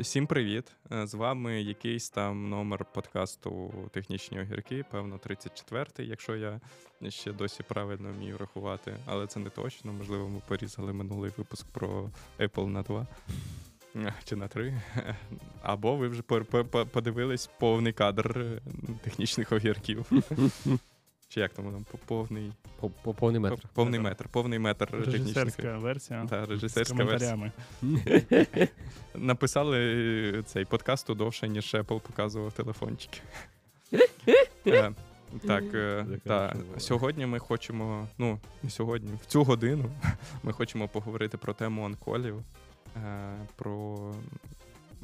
Всім привіт! Е, З вами якийсь там номер подкасту Технічні огірки, певно, 34-й, якщо я ще досі правильно вмію рахувати, але це не точно. Можливо, ми порізали минулий випуск про Apple на 2 е, чи на 3. Або ви вже подивились повний кадр е, технічних огірків. Чи як там воно? По- Повний, По, по повний метр. повний метр, повний метр. Режисерська версія. З режисерська версія. Написали е, цей подкасту довше, ніж Apple показував телефончики. Е, Так, е, та, сьогодні ми хочемо, ну, не сьогодні, в цю годину ми хочемо поговорити про тему онколів. е, Про.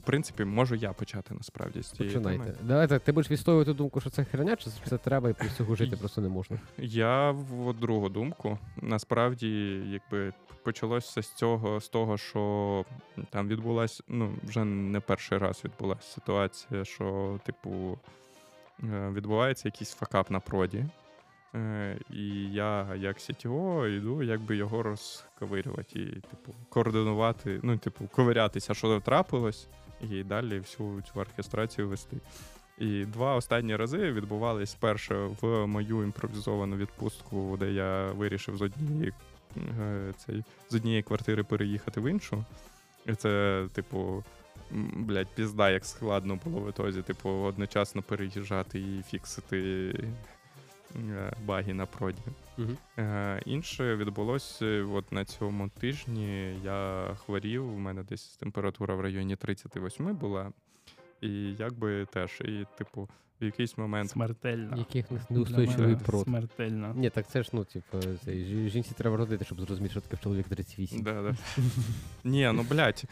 В принципі, можу я почати насправді з цієї Починайте. теми. Давайте, ти будеш відстоювати думку, що це херня, чи це треба і плюс цього жити просто не можна. Я в другу думку. Насправді, якби почалося з цього, з того, що там відбулася, ну, вже не перший раз відбулася ситуація, що, типу, е, відбувається якийсь факап на проді. Е, І я, як CTO, йду, якби його розковирювати і, типу, координувати, ну, типу, ковирятися, що трапилось, і далі всю цю оркестрацію вести. І два останні рази відбувались перше в мою імпровізовану відпустку, де я вирішив з однієї, е, цей, з однієї квартири переїхати в іншу. І це, типу, блядь, пізда, як складно було в ітозі, типу, одночасно переїжджати і фіксити е, баги на проді. Угу. Е, інше відбулося от на цьому тижні. Я хворів, у мене десь температура в районі 38 була. І якби теж, і, типу, в якийсь момент. Смертельно. Яких не- мене прот. Смертельно. Ні, так це ж, ну, типу, цей, жінці треба родити, щоб зрозуміти, що таке чоловік 38. Да, да. Ні, ну блядь,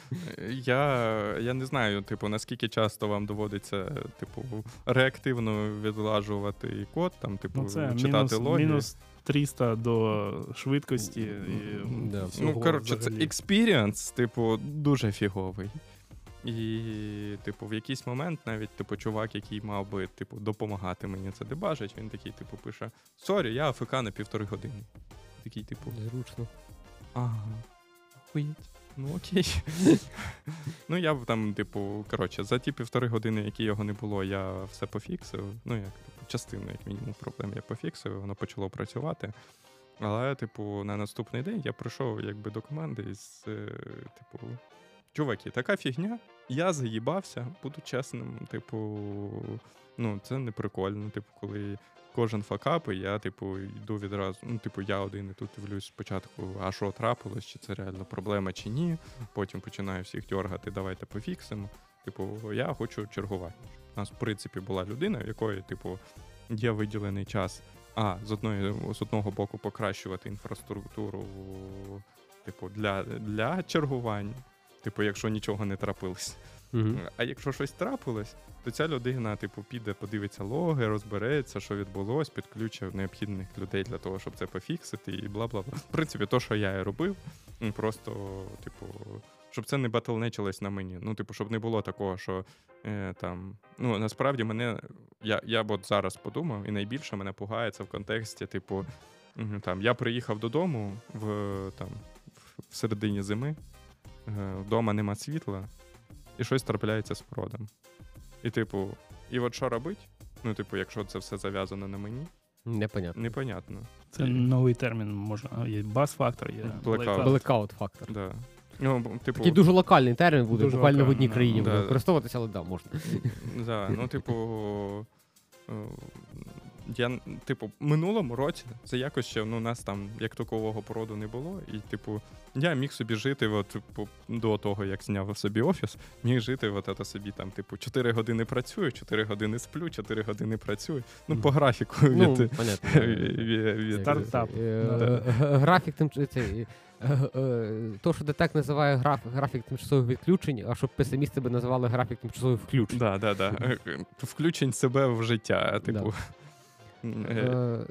я, я не знаю, типу, наскільки часто вам доводиться, типу, реактивно відлажувати код, там, типу, Ну, це читати мінус, логи. мінус 300 до швидкості. І, Да. всього Ну, коротше, це experience, типу, дуже фіговий. І, типу, в якийсь момент навіть, типу, чувак, який мав би, типу, допомагати мені це дебажить, він такий, типу, пише: Sorry, я AFK на півтори години. Такий, типу, Зручно. ага, хуєть. Ну окей. ну, я б там, типу, коротше, за ті півтори години, які його не було, я все пофіксив. Ну, як, типу, частину, як мінімум, проблем я пофіксив, воно почало працювати. Але, типу, на наступний день я прийшов якби до команди із, е, типу, чуваки, така фігня, я заїбався, буду чесним, типу, ну, це не прикольно. Типу, коли кожен факап, і я, типу, йду відразу. Ну, типу, я один і тут дивлюсь спочатку, а що трапилось, чи це реально проблема, чи ні. Потім починаю всіх дергати, давайте пофіксимо. Типу, я хочу чергувати. У нас, в принципі, була людина, в якої, типу, є виділений час. А, з одної з одного боку покращувати інфраструктуру, типу, для, для чергувань. Типу, якщо нічого не трапилось. Угу. А якщо щось трапилось, то ця людина, типу, піде, подивиться логи, розбереться, що відбулось, підключив необхідних людей для того, щоб це пофіксити, і бла бла бла. В принципі, то, що я і робив, просто, типу, щоб це не батлнечилось на мені. Ну, типу, щоб не було такого, що е, там. Ну, насправді мене. Я, я б от зараз подумав, і найбільше мене пугає це в контексті, типу, там, я приїхав додому в, там, в- середині зими, вдома нема світла, і щось трапляється з продом. І, типу, і от що робить? Ну, типу, якщо це все зав'язано на мені, Непонятно. непонятно. Це новий термін можна. Є бас-фактор, є Blackout. blackout. Блекаут фактор. Да. Ну, типу, Такий дуже локальний термін буде, Дуже буквально в одній країні Да. буде використовуватися, але да, можна. да, ну, типу, е, я, типу, минулому році це якось ще ну, у нас там як такового породу не було. І, типу, я міг собі жити, от, типу, до того, як зняв собі офіс, міг жити, от це собі там, типу, 4 години працюю, 4 години сплю, 4 години працюю. Ну, по графіку Ну, від, понятно. від, від, Стартап. е, Да. е, е, Графік тим цей, то, що детек називає граф, графік тимчасових відключень, а щоб песимісти би називали графік тимчасових включень. Да, да, да. Включень себе в життя. Типу. Е,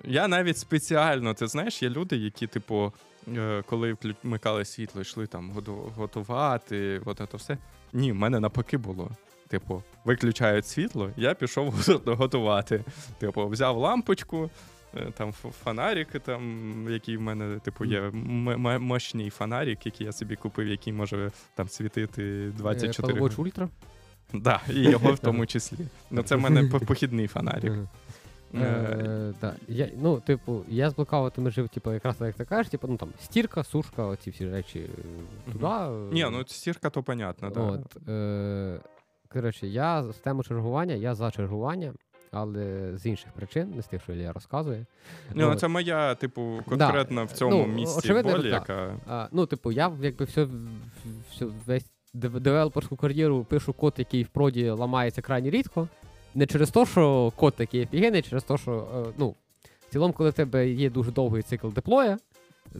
Я навіть спеціально, ти знаєш, є люди, які, типу, е, коли вмикали світло, йшли там готувати, от це все. Ні, в мене навпаки було. Типу, виключають світло, я пішов готувати. Типу, взяв лампочку, е, там фонарик, там, який в мене, типу, є м- м- мощний фонарик, який я собі купив, який може там світити 24 Apple Watch Ultra? Да, і його в тому числі. Ну, це в мене похідний фонарик. Е, Е, да. я, ну, типу, я з блокаутами жив, типу, якраз як ти кажеш, типу, ну там стірка, сушка, оці всі речі е, туди. Ні, ну стірка то понятно, да. От, е, коротше, я з тему чергування, я за чергування, але з інших причин, не з тих, що Ілля розказує. Ні, ну От. це моя, типу, конкретно в цьому Ну, місці очевидно, болі, яка. А, ну, типу, я якби все, все весь девелоперську кар'єру пишу код, який в проді ламається крайні рідко. Не через те, що код такий офігенний, через те, що е, ну, в цілому, коли в тебе є дуже довгий цикл деплоя,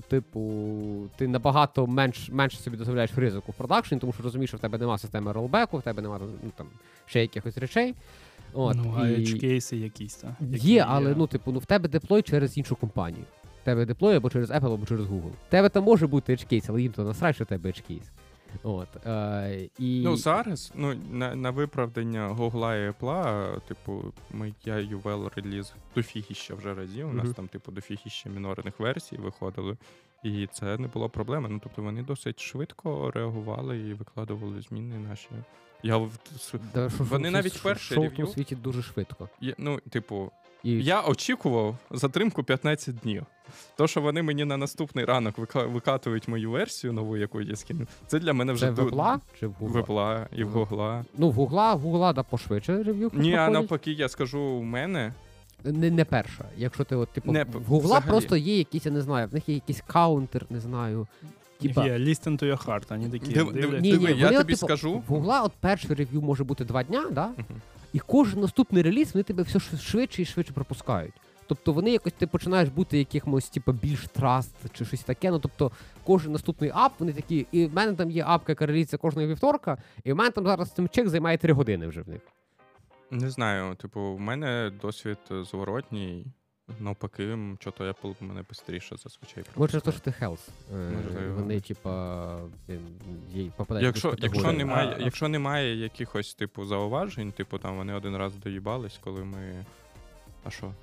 типу, ти набагато менш, менше собі дозволяєш ризику в продакшені, тому що розумієш, що в тебе немає системи ролбеку, в тебе немає ну, там, ще якихось речей. От, Ну, а і... кейси якісь, так? Є, але ну, типу, ну в тебе деплой через іншу компанію. В тебе деплой або через Apple, або через Google. В тебе там може бути edge case, але їм то насрать, що в тебе edge case. От, е, і... Ну, зараз, ну, на, на виправдання Google і Apple, типу, ми, я UVL реліз дофігіща вже разів. У нас Мгм. там, типу, дофігіща мінорних версій виходили. І це не було проблеми. Ну, тобто вони досить швидко реагували і викладували зміни наші. Я Да, вони що- навіть перше що в рев'ю- тому світі дуже швидко. я- ну, типу, І я очікував затримку 15 днів. То, що вони мені на наступний ранок викатують мою версію нову, яку я скинув, це для мене вже це в ду- чи в Google? В Apple і в Гугла. Ну, в Google, в Google, да, пошвидше рев'ю. Ні, а навпаки, я скажу, у мене Не, не перша. Якщо ти от, типу, Не, в Google взагалі. просто є якісь, я не знаю, в них є якийсь каунтер, не знаю. Типа, Є listen to your heart, вони такі Див- див- дивляться. Ні, Диви, ні, я вони, тобі типу, скажу. В Гугла от перший рев'ю може бути два дня, да? Мгм. І кожен наступний реліз вони тебе все швидше і швидше пропускають. Тобто вони якось ти починаєш бути якихось типу, більш trust чи щось таке. Ну тобто кожен наступний ап, вони такі, і в мене там є апка, яка релізиться кожного вівторка, і в мене там зараз цим чек займає три години вже в них. Не знаю, типу, в мене досвід зворотній. Навпаки, що то Apple мене швидше зазвичай. Може, то, що ти health. Е, Можливо. Вони, типа, є попадають. Якщо, якщо, немає, А- якщо немає якихось типу зауважень, типу там вони один раз доїбались, коли ми. А що?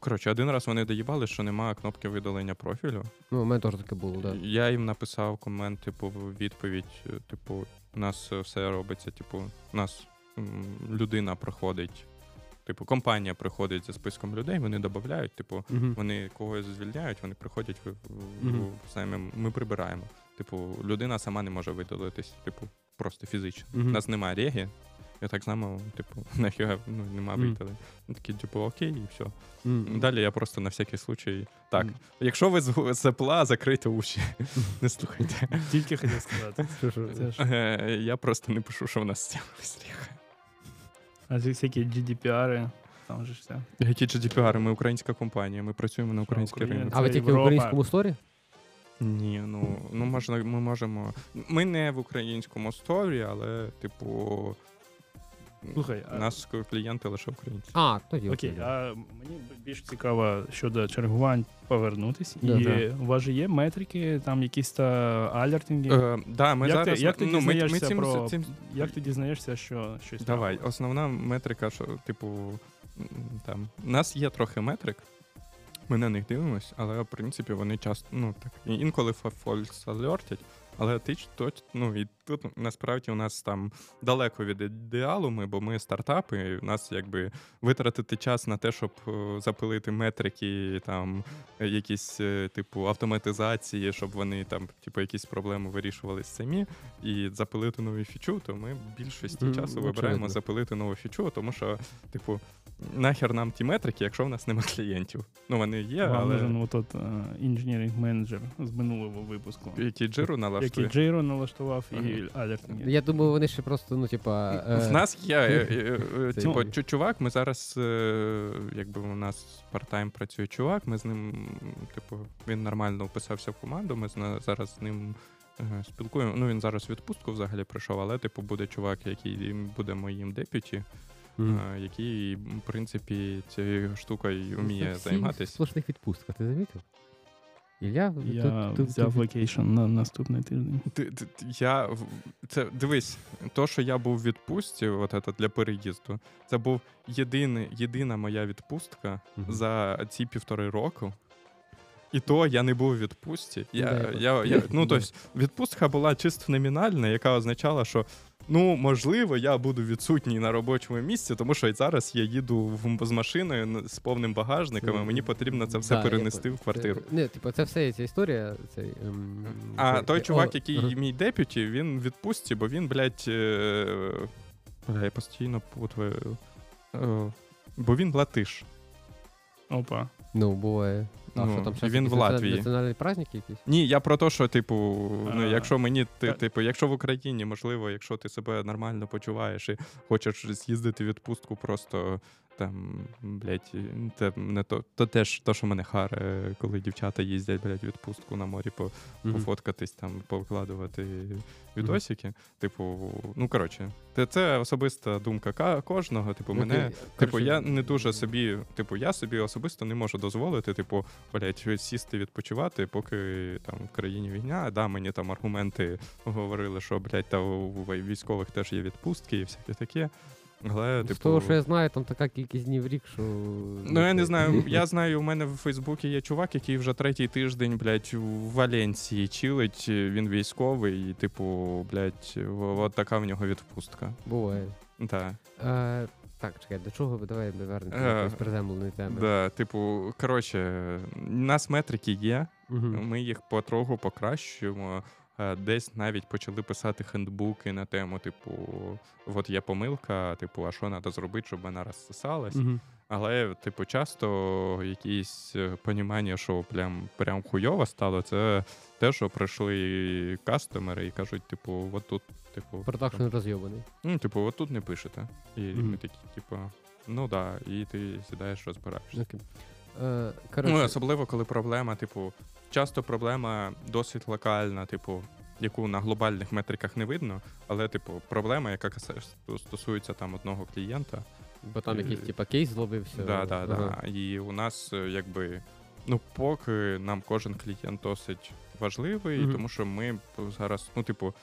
Коротше, один раз вони доїбали, що немає кнопки видалення профілю. Ну, у мене теж таке було, да. Я їм написав комент, типу, в відповідь, типу, у нас е, все робиться, типу, у нас людина проходить, типу, компанія приходить за списком людей, вони додають, типу, Мгм. вони когось звільняють, вони приходять Мгм. самі, ми прибираємо. Типу, людина сама не може видалитись, типу, просто фізично. Мгм. У нас немає реги. Я так само, типу, нафіга ну, нема Мгм. видалень. Такі, типу, окей, і все. М. Далі я просто на всякий случай. Так, Мгм. якщо ви з з закрийте уші. Не слухайте. Тільки хотів сказати. Це ж, Е, Я просто не пишу, що в нас з'явилась ріга. А ці всякі GDPR, там же ж все. Які GDPR, ми українська компанія, ми працюємо на український Україна? ринок. А ви тільки в Європа. українському сторі? Ні, ну, ну можна, ми можемо. Ми не в українському сторі, але, типу, Слухай, а- нас клієнти лише українці. А, тоді. Окей, да. а мені більш цікаво щодо чергувань повернутися. Да, і да. у вас же є метрики, там якісь та алертинги. Е, да, ми як, зараз, ти, як ти ну, ми, ми дізнаєшся цим, про цим, як ти дізнаєшся, що щось Давай, трапилось? основна метрика, що, типу, м, там, у нас є трохи метрик, ми на них дивимось, але в принципі вони часто, ну так, і- інколи фольс алертять, але ти ну, і тут насправді у нас там далеко від ідеалу ми, бо ми стартап, і у нас якби витратити час на те, щоб е, запилити метрики, там якісь, е, типу, автоматизації, щоб вони там, типу, якісь проблеми вирішувались самі, і запилити нову фічу, то ми більшості часу очевидно. вибираємо запилити нову фічу, тому що, типу, нахер нам ті метрики, якщо в нас нема клієнтів. Ну, вони є, Вам але нужен отот інженеринг менеджер з минулого випуску. який джиру Який налаштує. Джейро налаштував і Ага. Я думаю, вони ще просто, ну, типа. В е, нас є, е, е, типу, чувак, ми зараз, якби у нас парт-тайм працює чувак, ми з ним, типу, він нормально вписався в команду, ми зараз з ним спілкуємо. Ну, він зараз відпустку взагалі прийшов, але, типу, буде чувак, який буде моїм deputy, е, який, в принципі, цією штукою вміє всі в займатися. сплошних відпустках, ти замітив? Ілля, Я тут- тут- взяв vacation на наступний тиждень. Ти, ти, ти- я, це, дивись, то, що я був в відпустці, от це для переїзду, це був єдиний, єдина моя відпустка Мгм. за ці півтори року. І то я не був у відпустці. Я, Да, я, я, ну, тобто, відпустка була чисто номінальна, яка означала, що ну, можливо, я буду відсутній на робочому місці, тому що зараз я їду в, з машиною з повним багажником, і мені потрібно це все да, перенести по- в квартиру. Це, не, типу, це все ця історія. Цей, ем, А цей- той о, чувак, який ага. мій депюті, він відпустці, бо він, блядь, е... бля, я постійно путаю. Е... Бо він латиш. Опа. Ну, буває. А Ну, що там і щас він якісь в національні- Латвії. Національні праздники якісь? Ні, я про те, що, типу, ну, А. якщо мені, ти, Та- типу, якщо в Україні, можливо, якщо ти себе нормально почуваєш і хочеш з'їздити в відпустку, просто там, блядь, це не то, то теж то, що мене харе, коли дівчата їздять, блядь, відпустку на морі по, пофоткатись, там, повикладувати відосики. Типу, ну коротше, це, це особиста думка кожного. Типу, Ну, мене, ти- типу, я не дуже собі, типу, я собі особисто не можу дозволити, типу, блядь, сісти відпочивати, поки там в країні війна. Да, мені там аргументи говорили, що, блядь, та у військових теж є відпустки і всяке таке. Але, З типу, того, що я знаю, там така кількість днів в рік, що. Ну, я не знаю. Я знаю, у мене в Фейсбуці є чувак, який вже третій тиждень, блядь, у Валенції чилить. Він військовий, і, типу, блядь, от така в нього відпустка. Буває. Да. Е, так, чекай, до чого ви давай ми вернемося до Е, якоїсь приземленої теми. Да, типу, коротше, у нас метрики є, Мгм. ми їх потроху покращуємо. Е, Десь навіть почали писати хендбуки на тему, типу, от є помилка, типу, а що треба зробити, щоб вона розсосалась. Мгм. Але, типу, часто якісь е, понімання, що прям, прям хуйово стало, це те, що прийшли кастомери і кажуть, типу, от тут, типу, Продакшн розйобаний. ну, типу, от тут не пишете. І Мгм. ми такі, типу, ну да, і ти сідаєш, розбираєшся. Окей. Е, Ну, особливо, коли проблема, типу, часто проблема досить локальна, типу, яку на глобальних метриках не видно, але, типу, проблема, яка стосується там одного клієнта. бо там якийсь типа кейс зловився. Да, да, Ага. да. І у нас, е, якби, ну, поки нам кожен клієнт досить важливий, Мгм. тому що ми зараз, ну, типу,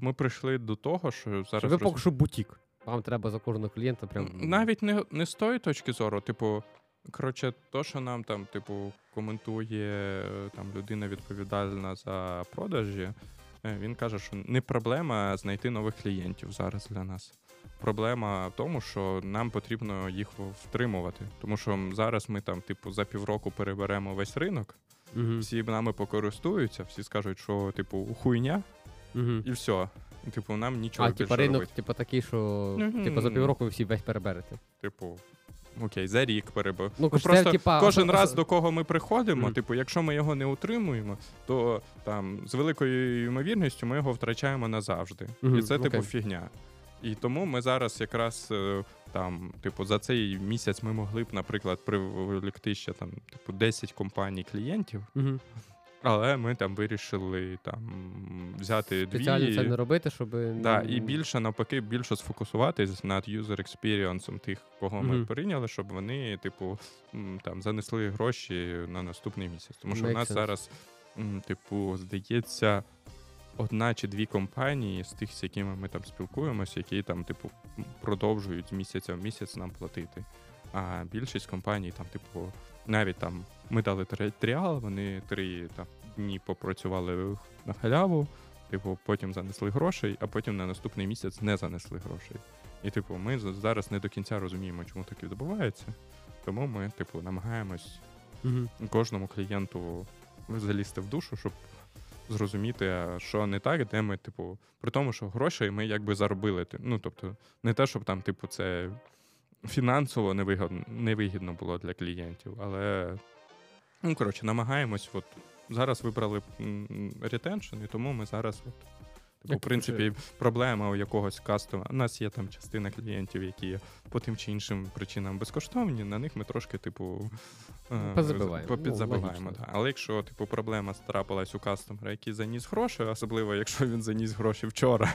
ми прийшли до того, що Що зараз. ви роз- поки що бутік. Вам треба за кожного клієнта прям. Навіть не, не з тої точки зору, типу, коротше, то, що нам там, типу, коментує е, там людина відповідальна за продажі, е, він каже, що не проблема знайти нових клієнтів зараз для нас. Проблема в тому, що нам потрібно їх втримувати. Тому що зараз ми там, типу, за півроку переберемо весь ринок, Мгм. всі нами покористуються, всі скажуть, що типу хуйня, Мгм. і все. Типу, нам нічого А, більше типа ринок, робити. типа такий, що типа за півроку ви всі весь переберете. Типу, окей, за рік перебив. Ну, Ну, просто типа, кожен ос- раз до кого ми приходимо, mm. типу, якщо ми його не утримуємо, то там з великою ймовірністю ми його втрачаємо назавжди. Мгм, І це, типу, okay. фігня. І тому ми зараз якраз е, там, типу, за цей місяць ми могли б, наприклад, привлекти ще там, типу, 10 компаній клієнтів, Мгм. Але ми там вирішили там взяти спеціально дві. це не робити, щоб. Да, і більше навпаки, більше сфокусуватись над юзер експіріансом тих, кого ми Мгм. прийняли, щоб вони, типу, там занесли гроші на наступний місяць. Тому що Make у нас sense. зараз, типу, здається, одна чи дві компанії з тих, з якими ми там спілкуємося, які там, типу, продовжують з місяця в місяць нам платити. А більшість компаній, там, типу, навіть там ми дали тріал, вони три там, дні попрацювали на халяву, типу, потім занесли грошей, а потім на наступний місяць не занесли грошей. І, типу, ми зараз не до кінця розуміємо, чому так відбувається. Тому ми, типу, намагаємось Мгм. кожному клієнту залізти в душу, щоб зрозуміти, що не так, де ми, типу, при тому, що грошей ми якби заробили. Ну, тобто, не те, щоб там, типу, це фінансово невигідно, невигідно було для клієнтів, але ну, коротше, намагаємось. От зараз вибрали ретеншн, і тому ми зараз от Типу, в принципі, проблема у якогось касту. У нас є там частина клієнтів, які по тим чи іншим причинам безкоштовні. На них ми трошки, типу, Позабиваємо. попідзабиваємо. Ну, логічно. Але якщо, типу, проблема трапилась у кастомера, який заніс гроші, особливо якщо він заніс гроші вчора,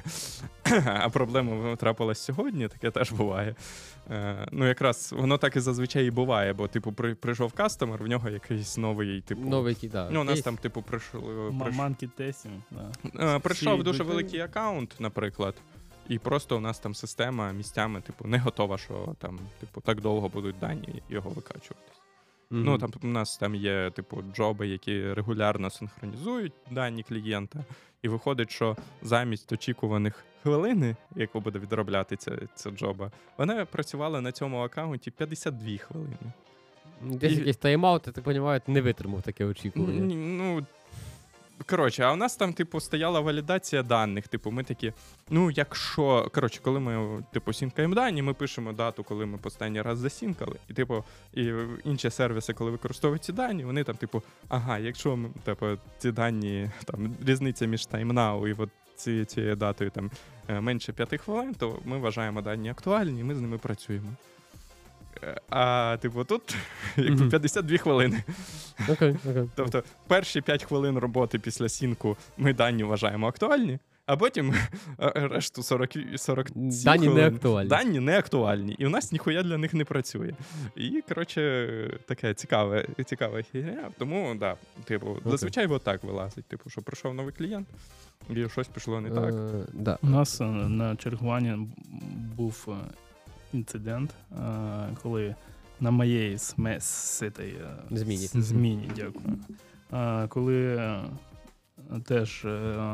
а проблема трапилась сьогодні, таке теж буває. Е, ну, якраз воно так і зазвичай і буває, бо, типу, при, прийшов кастомер, в нього якийсь новий, типу. Новий да. Ну, у нас там, типу, прийшов. Манкі тестінг, да. Е, Прийшов дуже великий аккаунт, наприклад, і просто у нас там система місцями, типу, не готова, що там, типу, так довго будуть дані його викачуватись. Ну там у нас там є, типу, джоби, які регулярно синхронізують дані клієнта, і виходить, що замість очікуваних хвилини, яку буде відробляти ця, ця джоба, вона працювала на цьому аккаунті 52 хвилини. Десь і- якийсь тайм-аут, я так розумію, не витримав таке очікування. Ну, коротше, а у нас там, типу, стояла валідація даних. Типу, ми такі, ну, якщо. Коротше, коли ми, типу, сінкаємо дані, ми пишемо дату, коли ми останній раз засінкали. І, типу, і інші сервіси, коли використовують ці дані, вони там, типу, ага, якщо ми, типу, ці дані, там, різниця між таймнау і от ці, цією датою там е, менше 5 хвилин, то ми вважаємо дані актуальні, і ми з ними працюємо. Е, А, типу, тут якби 52 хвилини. Окей, окей. Тобто перші 5 хвилин роботи після сінку ми дані вважаємо актуальні, а потім е, решту 40, 47 Дані не актуальні. Дані не актуальні. І у нас ніхуя для них не працює. І, коротше, таке цікаве, цікава херня. Тому, да, типу, зазвичай от так вилазить. Типу, що прийшов новий клієнт, і щось пішло не так. Е, да. У нас на чергуванні був інцидент, е, коли на моєї сме- ситій, е, Зміні. зміні, дякую. Е, Коли теж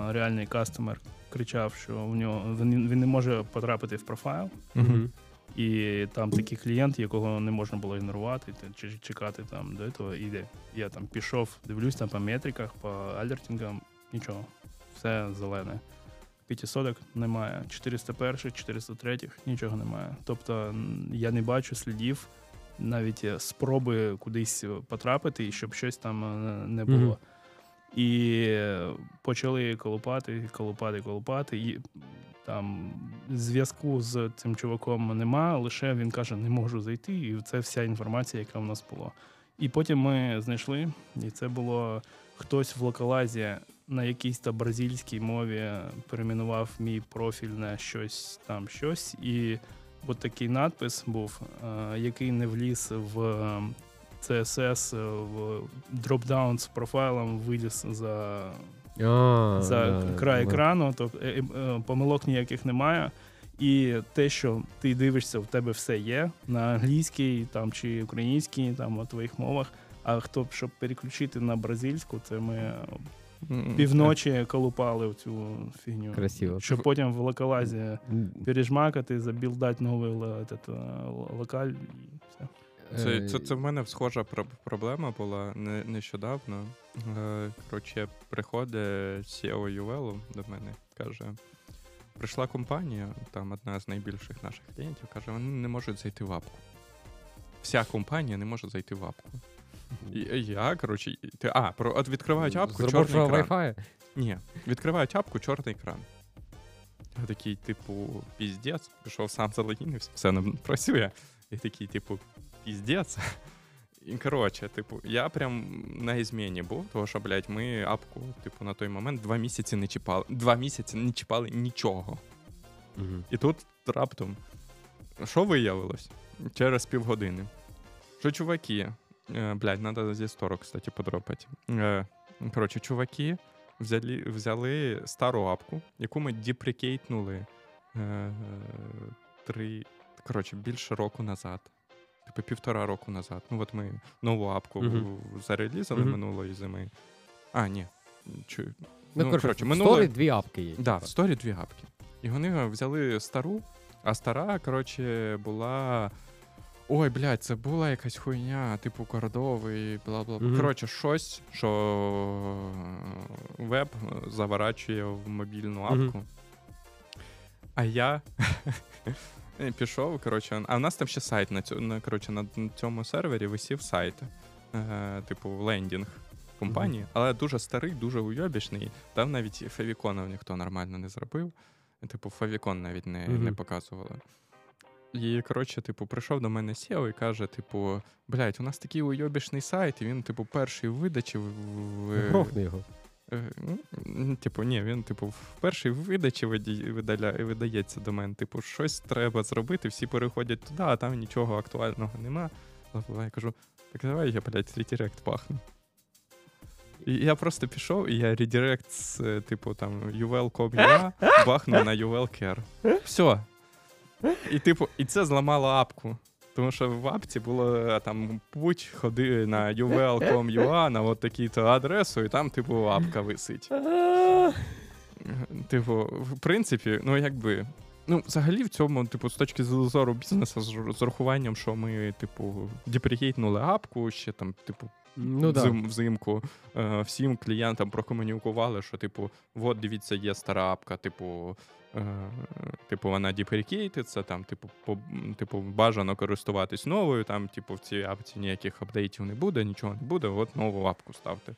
реальний кастомер кричав, що у нього він, не може потрапити в профайл, Мгм. і там такий клієнт, якого не можна було ігнорувати чи чекати там до цього. І де я там пішов, дивлюсь там по метриках, по алертингам, нічого, все зелене. П'ятисоток немає, 401, 403, нічого немає. Тобто я не бачу слідів, навіть е, спроби кудись потрапити, і щоб щось там е, не було. Мгм. І е, почали колупати, колупати, колупати. І там зв'язку з цим чуваком нема, лише він каже, не можу зайти, і це вся інформація, яка в нас була. І потім ми знайшли, і це було хтось в локалайзі на якійсь та бразильській мові перейменував мій профіль на щось там щось. І от такий надпис був, е, який не вліз в е, CSS, е, в дропдаун з профайлом виліз за А, за да, край да. екрану, тобто е, е, помилок ніяких немає. І те, що ти дивишся, в тебе все є на англійській там чи українській, там у твоїх мовах. А хто б щоб переключити на бразильську, це ми півночі колупали в цю фігню. Красиво. Щоб потім в локалазі пережмакати, забілдати новий л- этот, е, локаль і все. Це, е, це, це в мене схожа проблема була не, нещодавно. Е, коротше, приходить CEO UL до мене, каже: прийшла компанія, там одна з найбільших наших клієнтів, каже, вони не можуть зайти в апку. Вся компанія не може зайти в апку. І я, коротше, ти, а, про, от відкривають апку, З чорний робочого екран. Wi-Fi? Ні, відкривають апку, чорний екран. Я такий, типу, піздець, пішов сам залогінився, все не працює. І такий, типу, піздець. І коротше, типу, я прям на ізміні був, тому що, блядь, ми апку, типу, на той момент два місяці не чіпали. Два місяці не чіпали нічого. Мгм. І тут раптом, що виявилось через півгодини? Що чуваки, е, блядь, треба зі стору, кстати, подропати. Е, коротше, чуваки взяли, взяли стару апку, яку ми деприкейтнули е, три, коротше, більше року назад. Типу півтора року назад. Ну, от ми нову апку в- зарелізали Мгм. минулої зими. А, ні. Чу, Ну, Ну, коротше, коротше, в минуле- сторі дві апки є. Да, в сторі дві гапки. І вони взяли стару, а стара, коротше, була. Ой, блядь, це була якась хуйня, типу кордовий, бла бла. Мгм. Коротше, щось, що веб заворачує в мобільну апку. А я пішов, коротше, а в нас там ще сайт на цьому, на, коротше, на цьому сервері висів сайт, е, типу лендінг. компанії, але дуже старий, дуже уйобічний. Там навіть фавіконів ніхто нормально не зробив. Типу, фавікон навіть не, не показували. І, коротше, типу, прийшов до мене CEO і каже: типу, блядь, у нас такий уйобічний сайт, і він, типу, перший в видачі в. в- Грохни його. Е, Типу, ні, він, типу, в першій видачі видаля, видається до мене. Типу, щось треба зробити, всі переходять туди, а там нічого актуального нема. Я кажу, так давай я, блядь, редирект пахну. І я просто пішов, і я редирект з, е, типу, там, UL.com.ua бахнув на UL.care. Все. І, типу, і це зламало апку. Тому що в апці було е, там путь, ходи на uvel.com.ua на от таку-то адресу, і там, типу, апка висить. Типу, в принципі, ну якби. Ну, взагалі, в цьому, типу, з точки зору бізнесу, з урахуванням, що ми, типу, депрігейтнули апку, ще там, типу, Ну да. взимку е, всім клієнтам прокомунікували, що, типу, от дивіться, є стара апка, типу, типу, вона депрікейтиться, там, типу, по, типу, бажано користуватись новою, там, типу, в цій апці ніяких апдейтів не буде, нічого не буде, от нову апку ставте.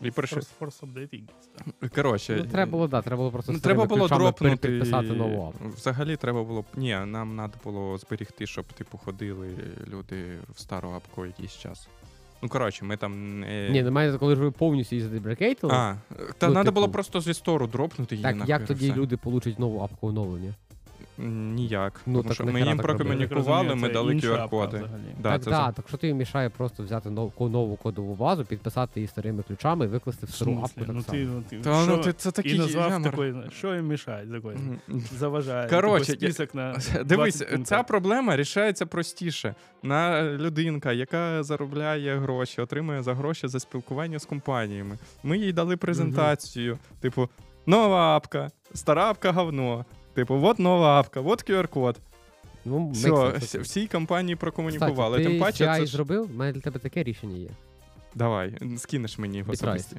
І прийшов. Force, force updating. Коротше, Ну, треба було, да, треба було просто Ну, треба було дропнути. перепідписати нову апку. Взагалі треба було б. Ні, нам треба було зберігти, щоб типу ходили люди в стару апку якийсь час. Ну, коротше, ми там не. Ні, немає, коли ж ви повністю її задебрекейтили, А, та Ну, треба типу, було просто зі стору дропнути її так нахер, як тоді все. люди получать нову апку оновлення? Ніяк. Ну, тому так що ми їм так робити? Прокомунікували, ми дали інша апка QR-коди. взагалі. Да, так, це да, за- так що ти їм мішає просто взяти нов, ко- нову кодову базу, підписати її старими ключами і викласти в В стару смислі? апку так Ну само. ти, ну ти, Та що? ну ти це такий і назвав ямер. такий, що їм мішає, такий, Мгм. заважає. Коротше, такий список на 20 Дивись, пунктів. ця проблема рішається простіше. На людинка, яка заробляє гроші, отримує за гроші за спілкування з компаніями. Ми їй дали презентацію, типу, нова апка, стара апка говно. Типу, от нова апка, от QR-код. Ну, Все, sense, всій компанії прокомунікували. Кстати, ти Тим паче, CI це зробив? У мене для тебе таке рішення є. Давай, скинеш мені в особисті.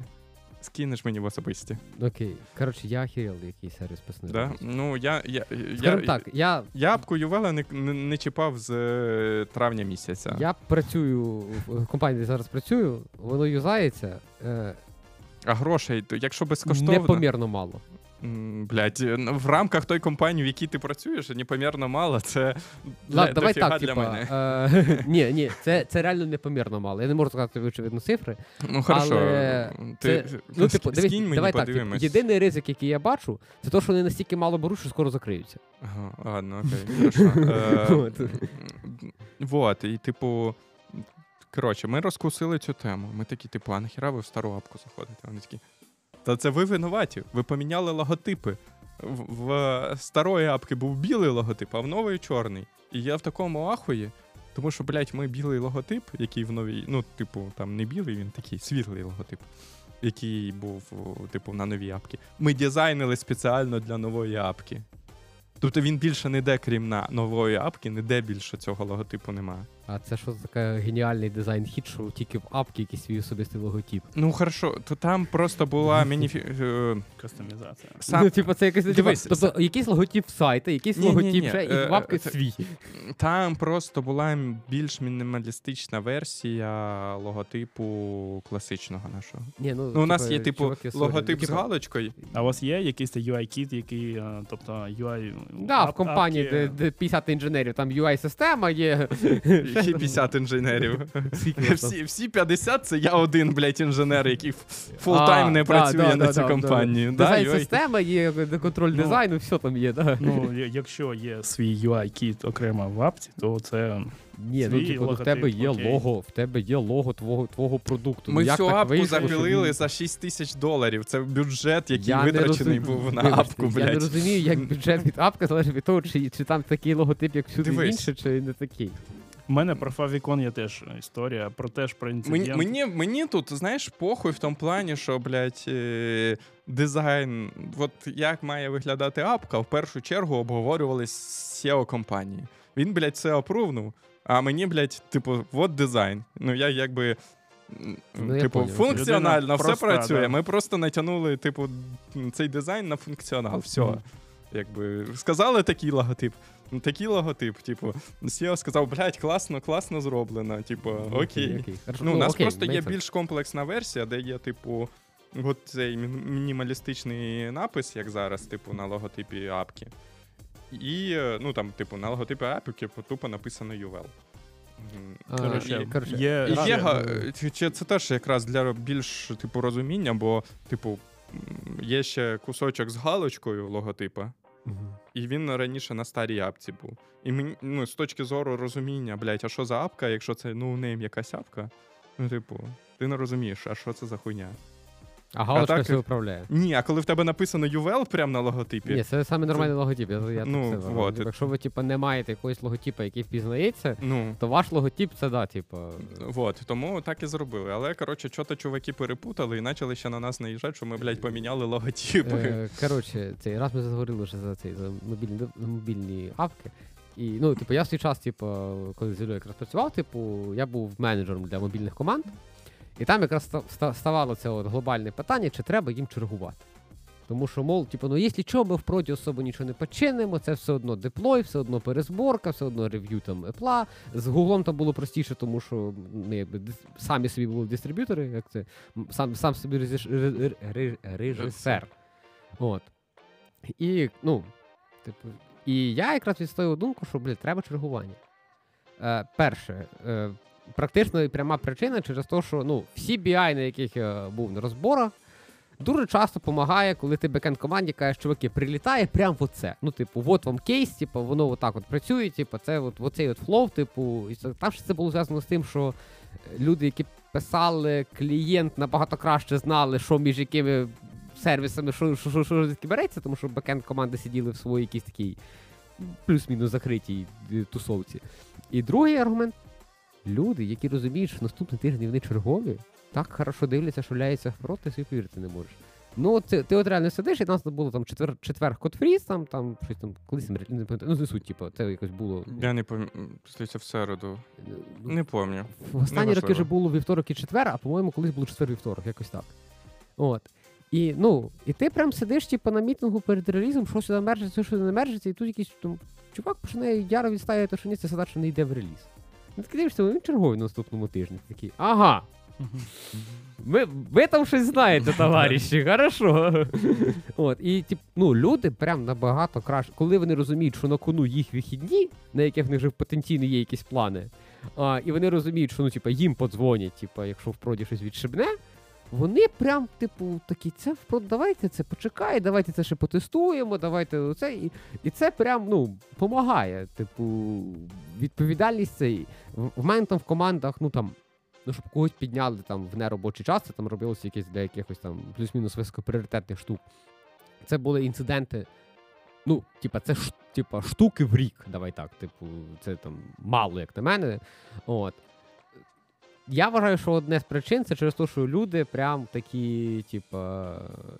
Скинеш мені в особисті. Окей. Коротше, я охерел, який сервіс писаний. Да? Ну, я, я, я, так, я, я апку Ювела не, не, не чіпав з е, травня місяця. я працюю в компанії, де зараз працюю, воно юзається е, А грошей, то якщо безкоштовно. непомірно мало. М, Блядь, е, ну, в рамках той компанії, в якій ти працюєш, непомірно мало. Це для, давай так, для типа, мене. е, ні, ні, це, це реально непомірно мало. Я не можу сказати очевидно цифри. Ну, хорошо. але Ти, це- Ну, типу, дивись, мені, давай так, типу, єдиний ризик, який я бачу, це те, що вони настільки мало беруть, що скоро закриються. Ага, ладно, окей, хорошо. Е, Вот, і типу. Коротше, ми розкусили цю тему. Ми такі, типу, а нахіра ви в стару апку заходите? Вони такі. Та це ви винуваті. Ви поміняли логотипи. В, в старої апки був білий логотип, а в нової чорний. І я в такому ахуї. Тому що, блядь, ми білий логотип, який в новій, ну, типу, там не білий, він такий світлий логотип, який був, типу, на новій апці. Ми дизайнили спеціально для нової апки. Тобто він більше не йде, крім на нової апки, ніде більше цього логотипу немає. А це що за геніальний дизайн хід, що тільки в апки якийсь свій особистий логотип. Ну, хорошо, то там просто була мініфі... е, Кастомізація. Сам... Ну, типу, це якийсь, типу, Дивись, тобто якийсь логотип сайта, якийсь логотип ще, і е, в апки це- свій. Там просто була більш мінімалістична версія логотипу класичного нашого. Ні, ну, Ну, у нас є, типу, типу, чуваки, sorry, логотип ну, з типу, галочкою. А у вас є якийсь UI-кіт, який, е, тобто UI... Да, в компанії, де, де 50 інженерів, там UI-система є. І 50 інженерів. Скільки? Всі, всі 50 це я один, блядь, інженер, який full-time не працює да, на да, цю да, компанію. да. Да, Дизайн система є, контроль Ну, дизайну, все там є, да. Ну, якщо є свій UI-кіт окремо в апці, то це Ні, ну типу, ну, в тебе є окей. лого, в тебе є лого твого, твого продукту. Ну, Ми як всю так апку вийшло, що за 6 тисяч доларів. Це бюджет, який Я витрачений розумію- був на Вибачте, апку, Я не розумію, як бюджет від апки залежить від того, чи, чи там такий логотип, як всюди Дивись. інше, чи не такий. У мене про Favicon є теж історія, про теж про інцидент. Мені, мені, мені тут, знаєш, похуй в тому плані, що, блядь, е, дизайн, от як має виглядати апка, в першу чергу обговорювались з SEO компанії. Він, блядь, це опрувнув, а мені, блядь, типу, от дизайн. Ну, я якби. Ну, типу, поняв. функціонально Людина все проста, працює. да. Ми просто натягнули, типу, цей дизайн на функціонал. Все. Мгм. Якби сказали такий логотип. Ну, такий логотип, типу, SEO сказав, блядь, класно, класно зроблено. Типу, окей. Хорошо. Ну, у нас окей, просто є sense. більш комплексна версія, де є, типу, от цей мінімалістичний напис, як зараз, типу, на логотипі апки. І, е, ну там, типу, на логотипі апки тупо написано UL. Коротше, і- коротше, є, І є, чи- чи це теж якраз для більш типу розуміння, бо, типу, є ще кусочок з галочкою логотипа, Мгм. І він раніше на старій апці був. І мені, ну, з точки зору розуміння, блядь, а що за апка, якщо це ну неї якась апка, ну, типу, ти не розумієш, а що це за хуйня? А галочка так- все управляє. Ні, а коли в тебе написано UL прямо на логотипі, Ні, це саме нормальний логотип. Я, я Ну, так все вот. Якщо ви типу, не маєте якогось логотипа, який впізнається, ну. то ваш логотип це да, типу. Вот, тому так і зробили. Але коротше, що-то чуваки перепутали і почали ще на нас наїжджати, що ми, блядь, поміняли логотипи. Е, Коротше, цей раз ми заговорили вже за цей за мобільні мобільні апки. І ну, типу, я в свій час, типу, коли з Іллею якраз працював, типу, я був менеджером для мобільних команд, і там якраз ста- ста- ставало це от глобальне питання, чи треба їм чергувати. Тому що, мол, типу, ну якщо чого, ми в проді особо нічого не починимо, це все одно деплой, все одно перезборка, все одно рев'ю там Apple. З Гуглом там було простіше, тому що ну, якби, самі собі були дистриб'ютори, як це, сам, сам собі режисер. От. І, ну, типу, і я якраз відстоював думку, що, блядь, треба чергування. Е, перше, е, практично пряма причина через те, що ну, всі BI, на яких я був на розборах, дуже часто допомагає, коли ти бекенд команді кажеш, чуваки, прилітає прямо в оце. Ну, типу, от вам кейс, типу, воно отак от працює, типу, це от, оцей от флоу, типу, і там ще це було зв'язано з тим, що е, люди, які писали, клієнт набагато краще знали, що між якими сервісами, що, що, що, що береться, тому що бекенд команди сиділи в своїй якійсь такій плюс-мінус закритій е, тусовці. І другий аргумент: люди, які розуміють, що наступний тиждень вони чергові, так хорошо дивляться, що ляється впрот, ти собі повірити не можеш. Ну, ти, ти от реально сидиш, і нас було там четвер, четвер кодфріз, там, там щось там, колись не пам'ятаю, ну, не суть, типу, це якось було. Я не пам'ятаю, здається, в середу. ну, Не пам'ятаю. в останні роки вже було вівторок і четвер, а по-моєму, колись було четвер вівторок, якось так. От. І, ну, і ти прям сидиш, типу, на мітингу перед релізом, що сюди мержиться, що не мержиться, і тут якийсь там чувак починає яро відставити, що ні, це задача не йде в реліз. Ну, ти дивишся, він черговий на наступному тижні. Такий, ага, ви, ви там щось знаєте, товариші, хорошо. От, і тип, ну, люди прям набагато краще, коли вони розуміють, що на кону їх вихідні, на яких в них вже потенційно є якісь плани, а, і вони розуміють, що ну, типа, їм подзвонять, типа, якщо в проді щось відшибне, вони прям, типу, такі, це давайте це почекай, давайте це ще потестуємо, давайте оце. І, і це прям ну, допомагає. Типу, відповідальність цей. В, мене там в командах, ну там, ну, щоб когось підняли там в неробочий час, це там робилося якесь для якихось там плюс-мінус високопріоритетних штук. Це були інциденти. Ну, типа, це ш, типа, штуки в рік, давай так. Типу, це там мало, як на мене. От. Я вважаю, що одне з причин це через те, що люди прям такі, типу,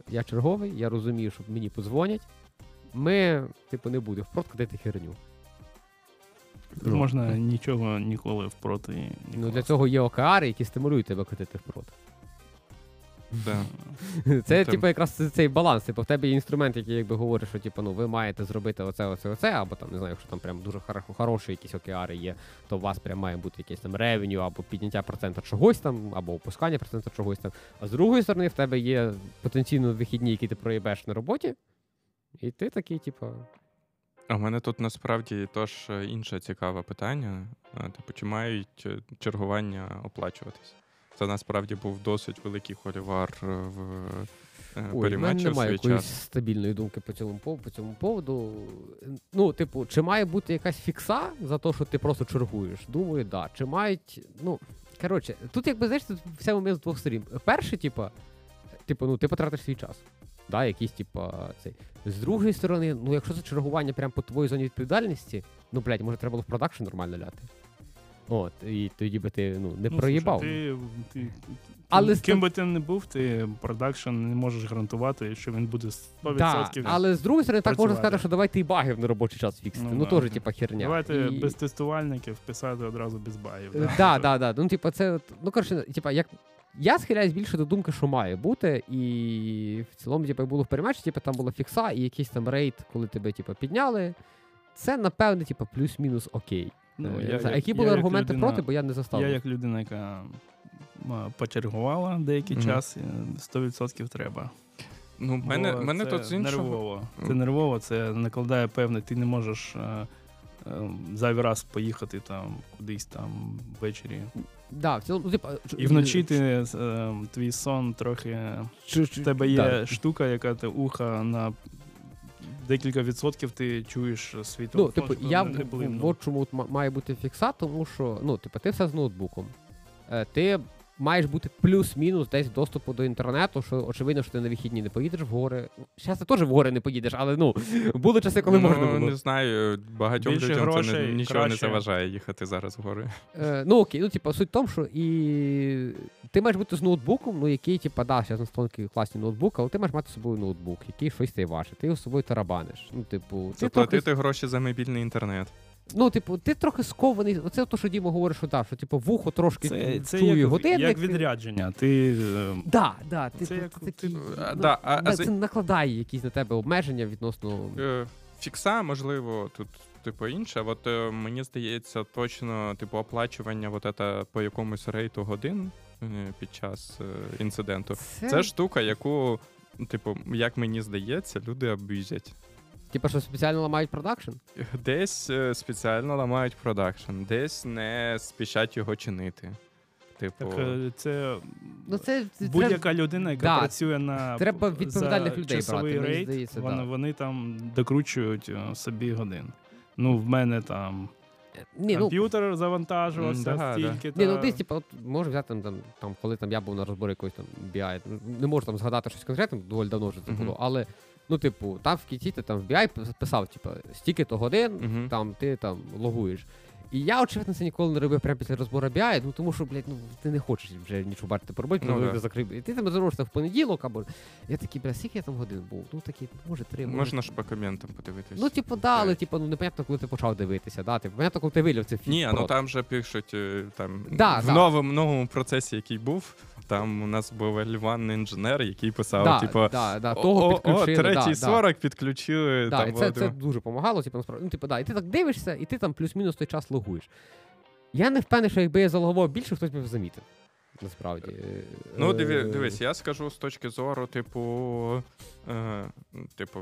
я черговий, я розумію, що мені подзвонять. Ми, типу, не будемо впрот херню. Ну. Можна нічого ніколи впроти. Ну, для цього є ОКР, які стимулюють тебе ходити впрот. Це, Ну, типу, якраз цей баланс. Типу, в тебе є інструмент, який якби говорить, що типу, ну, ви маєте зробити оце, оце, оце, або там, не знаю, якщо там прям дуже хоро- хороші якісь океари є, то у вас прям має бути якесь там ревеню, або підняття процента чогось там, або опускання процента чогось там. А з другої сторони, в тебе є потенційно вихідні, які ти проїбеш на роботі, і ти такий, типу. А в мене тут насправді теж інше цікаве питання. Типу, чи мають е, чергування оплачуватися? Це насправді був досить великий холівар е, в е, Ой, в мене немає якоїсь час. стабільної думки по цьому по цьому поводу. Ну, типу, чи має бути якась фікса за те, що ти просто чергуєш? Думаю, да. Чи мають. Ну, коротше, тут, якби знаєш, тут все момент з двох сторін. Перше, типу, типу, ну, ти потратиш свій час. Да, якийсь, типа, цей. З другої сторони, ну, якщо це чергування прямо по твоїй зоні відповідальності, ну, блядь, може, треба було в продакшн нормально деплояти. От, і тоді би ти ну, не Ну, проїбав. слушай, ти, ти, Але ким, би ти не був, ти продакшн не можеш гарантувати, що він буде 100%. Да, але з другої сторони, так можна сказати, що давайте і баги в неробочий час фіксити. Ну, Ну, теж, типа, херня. Давайте І- без тестувальників писати одразу без багів. Да, да, да. Ну, типа, це. Ну, коротше, типа, як. Я схиляюсь більше до думки, що має бути, і в цілому, типу, було в перематчі, типу, там була фікса і якийсь там рейд, коли тебе, типу, підняли. це, напевне, типу, плюс-мінус окей. Ну, Е, я, за- які я були як аргументи людина- проти, бо я не застав. Я їх. як людина, яка почергувала деякий Мгм. час, е, 100% треба. Ну, мене, Бо мене це тут з іншого. нервово. Це Мгм. нервово, це накладає певне, ти не можеш е, е, зайвий раз поїхати там кудись там ввечері. Да, в цілому, ну, типу, І вночі ти, е, твій сон трохи. В тебе є да. штука, яка ти уха на декілька відсотків ти чуєш свій Ну, телефон, типу, щоб я не в- блимнув. от чому от ма- має бути фіксат, тому що ну, типу, ти все з ноутбуком. Е, Ти маєш бути плюс-мінус десь доступу до інтернету, що очевидно, що ти на вихідні не поїдеш в гори. Зараз ти теж в гори не поїдеш, але ну були часи, коли ну, можна було. Не знаю, багатьом Більше людям це грошей, не, нічого не краще. заважає їхати зараз в гори. Е, ну окей, ну типа суть в тому, що і ти маєш бути з ноутбуком, ну який, типа, да, зараз на столки класні ноутбуки, але ти маєш мати з собою ноутбук, який щось ти важить, ти його з собою тарабаниш. Ну, типу, ти трохи, гроші за мобільний інтернет. ну, типу, ти трохи скований. Оце то, що Діма говорить, що да, що типу вухо трошки Це, це чує як, годинник. як відрядження. Ти, е, Да, да, Це типу, як це такі, ти- ну, А, да, а- а це накладає якісь на тебе обмеження відносно. Е, Фікса, можливо, тут, типу, інше. От е, мені здається, точно, типу, оплачування вот это по якомусь рейту годин під час е, інциденту. Це штука, яку, типу, як мені здається, люди аб'юзять. Типу, що спеціально ламають продакшн? Десь е, спеціально ламають продакшн, десь не спішать його чинити. Типу, так, е, це Ну, це, це будь-яка людина, яка Да. працює на Треба відповідальних за людей часовий брати, рейд, здається, вони, да. вони там докручують собі годин. Ну, в мене там Ні, ну, комп'ютер завантажувався да, стільки. Да. та... ну десь, типу, от може взяти там, там, там, коли там я був на розборі якоїсь там BI, ну, не можу там згадати щось конкретне, доволі давно вже це було, але ну, типу, там в кінці ти там в BI писав, типу, стільки-то годин, Мгм. там ти там логуєш. І я, очевидно, це ніколи не робив прямо після розбору BI, ну тому що, блядь, ну ти не хочеш вже нічого бачити по роботі, Ну, ну, да. закрив. І ти там звернувся в понеділок, або я такий, бля, скільки я там годин був? Ну такий, може, три, може. можна ж по коментам подивитися. Ну, типу, да, але типу, ну непонятно, коли ти почав дивитися, да, типу, понятно, коли ти вилів це фільм. Ні, ну там же пишуть е, там Да, в да. новому новому процесі, який був. Там у нас був L1 інженер, який писав, да, типу, да, да, того о, підключили. о, да, третій 40 підключили. Да, там і це, це дуже допомагало, типу, насправді. Ну, типу, да, і ти так дивишся, і ти там плюс-мінус той час логуєш. Я не впевнений, що якби я залогував більше, хтось би замітив. Насправді. Е, Ну, диві, е, дивись, я скажу з точки зору, типу, е, типу,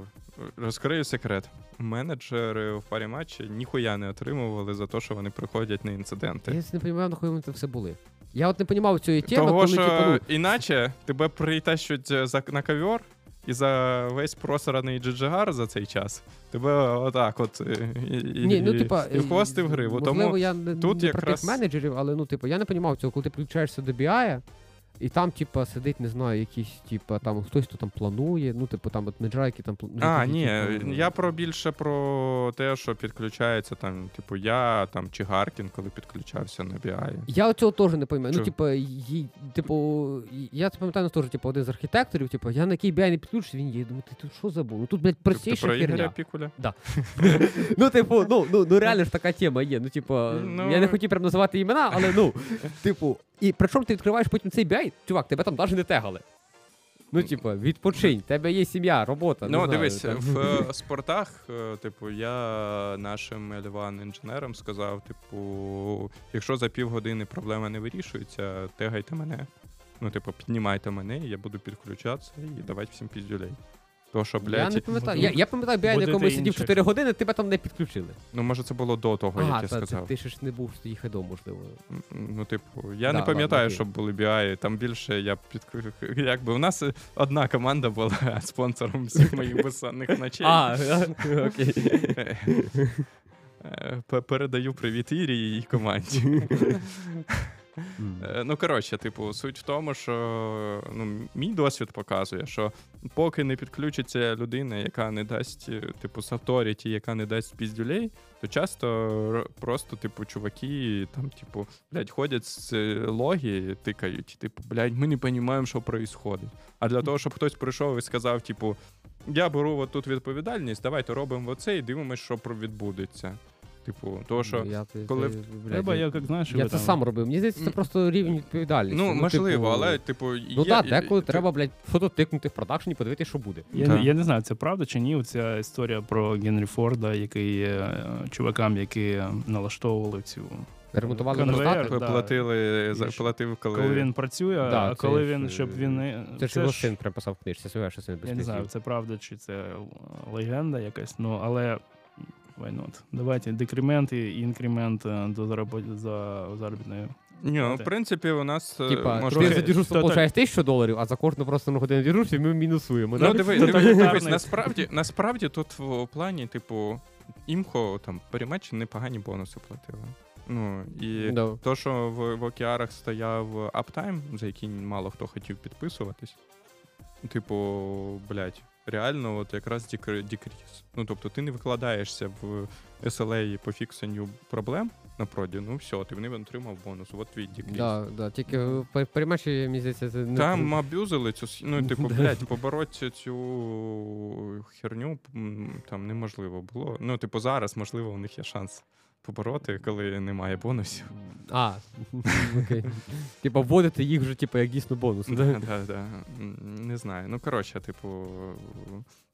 розкрию секрет. Менеджери в парі матчі ніхуя не отримували за те, що вони приходять на інциденти. Я не розумію, на кої це все були. Я от не понімав цієї теми, Того, коли, що типу, ну, іначе тебе притащуть е, за, на ковер, і за весь просраний джиджигар за цей час тебе отак от е, і, Ні, ну, і- типа, і в гриву. Можливо, Тому я не, тут не якраз- менеджерів, але ну, типу, я не понімав цього, коли ти підключаєшся до BI, і там, типа, сидить, не знаю, якийсь, типа, там хтось, хто там планує, ну, типу, там от менеджера, які там планують. А, ні, я про більше про те, що підключається там, типу, я там чи Гаркін, коли підключався на BI. Я цього теж не поймаю. Ну, типу, їй, типу, я це пам'ятаю теж, типу, один з архітекторів, типу, я на який BI не підключився, він є. Думаю, ти тут що забув? Ну тут, блядь, Ти простіша про Ігоря. Пікуля? Ну, типу, ну, ну, ну реально ж така тема є. Ну, типу, Ну. я не хотів прям називати імена, але ну, типу, і причому ти відкриваєш потім цей BI, чувак, тебе там навіть не тегали. Ну, типу, відпочинь, тебе є сім'я, робота. Ну, знаю, дивись, там. в е, спортах, е, типу, я нашим L1 інженерам сказав: типу, якщо за півгодини проблема не вирішується, тегайте мене. Ну, типу, піднімайте мене, я буду підключатися і давати всім піздюлей. То, що, Я не пам'ятаю. Будете- Я, я пам'ятаю на якому я сидів інших. 4 години, тебе там не підключили. ну може це було до того, Ага, як я сказав. ти ж не був тоді хедом, можливо. Ну, типу, я Да, не пам'ятаю, щоб були BI, там більше я під якби у нас одна команда була спонсором всіх моїх безсонних ночей. А, окей. Е, Передаю привіт Ірі і її команді. Е, Ну, коротше, типу, суть в тому, що ну, мій досвід показує, що поки не підключиться людина, яка не дасть, е, типу, authority, яка не дасть піздюлей, то часто просто, типу, чуваки там, типу, блядь, ходять з е, логи, тикають, типу, блядь, ми не розуміємо, що відбувається. А для того, щоб хтось прийшов і сказав, типу, я беру от тут відповідальність, давайте робимо оце і дивимося, що відбудеться. Типу, того, що. Ну, я, ти- коли ти, блядь, Треба, я, як, знаєш, я це там- сам робив. Мені здається, це просто рівень відповідальності. Ну, можливо, типу, але, типу, Ну так, деколи ти- треба, блядь, фото тикнути в продакшені, подивитися, що буде. Я, Так. я не знаю, це правда чи ні. Оця історія про Генрі Форда, який е, чувакам, які налаштовували цю. Ремонтували Конвейер, да. Платили, за- І що? платив, коли. Коли він працює, Да, а коли ж, він, щоб він. Це ж його син приписав книжці, це що син без Я не знаю, це правда чи це легенда якась, ну але why not? Давайте декремент і інкремент е, до заработ... за заробітної. Ні, ну, в принципі, у нас. е, Типа, можливо- ти за дежурство получаєш тисячу доларів, а за кожну просто на годину дежурства ми мінусуємо. Ну, диви, диви, дивись, насправді, насправді тут в плані, типу, імхо там перемечі непогані бонуси платили. Ну, і Да. то, що в, в океарах стояв аптайм, за який мало хто хотів підписуватись. Типу, блядь, реально, от якраз дікріс. Ну, тобто, ти не викладаєшся в SLA по фіксенню проблем на проді, ну все, ти в них отримав бонус. От твій дікріс. Да, да, тільки це не Там аб'юзили цю ну, типу, блядь, побороти цю херню там неможливо було. Ну, типу, зараз, можливо, у них є шанс побороти, коли немає бонусів. А, окей. Типа вводити їх вже, типу, як дійсно Да? да, да. Не знаю. Ну, коротше, типу,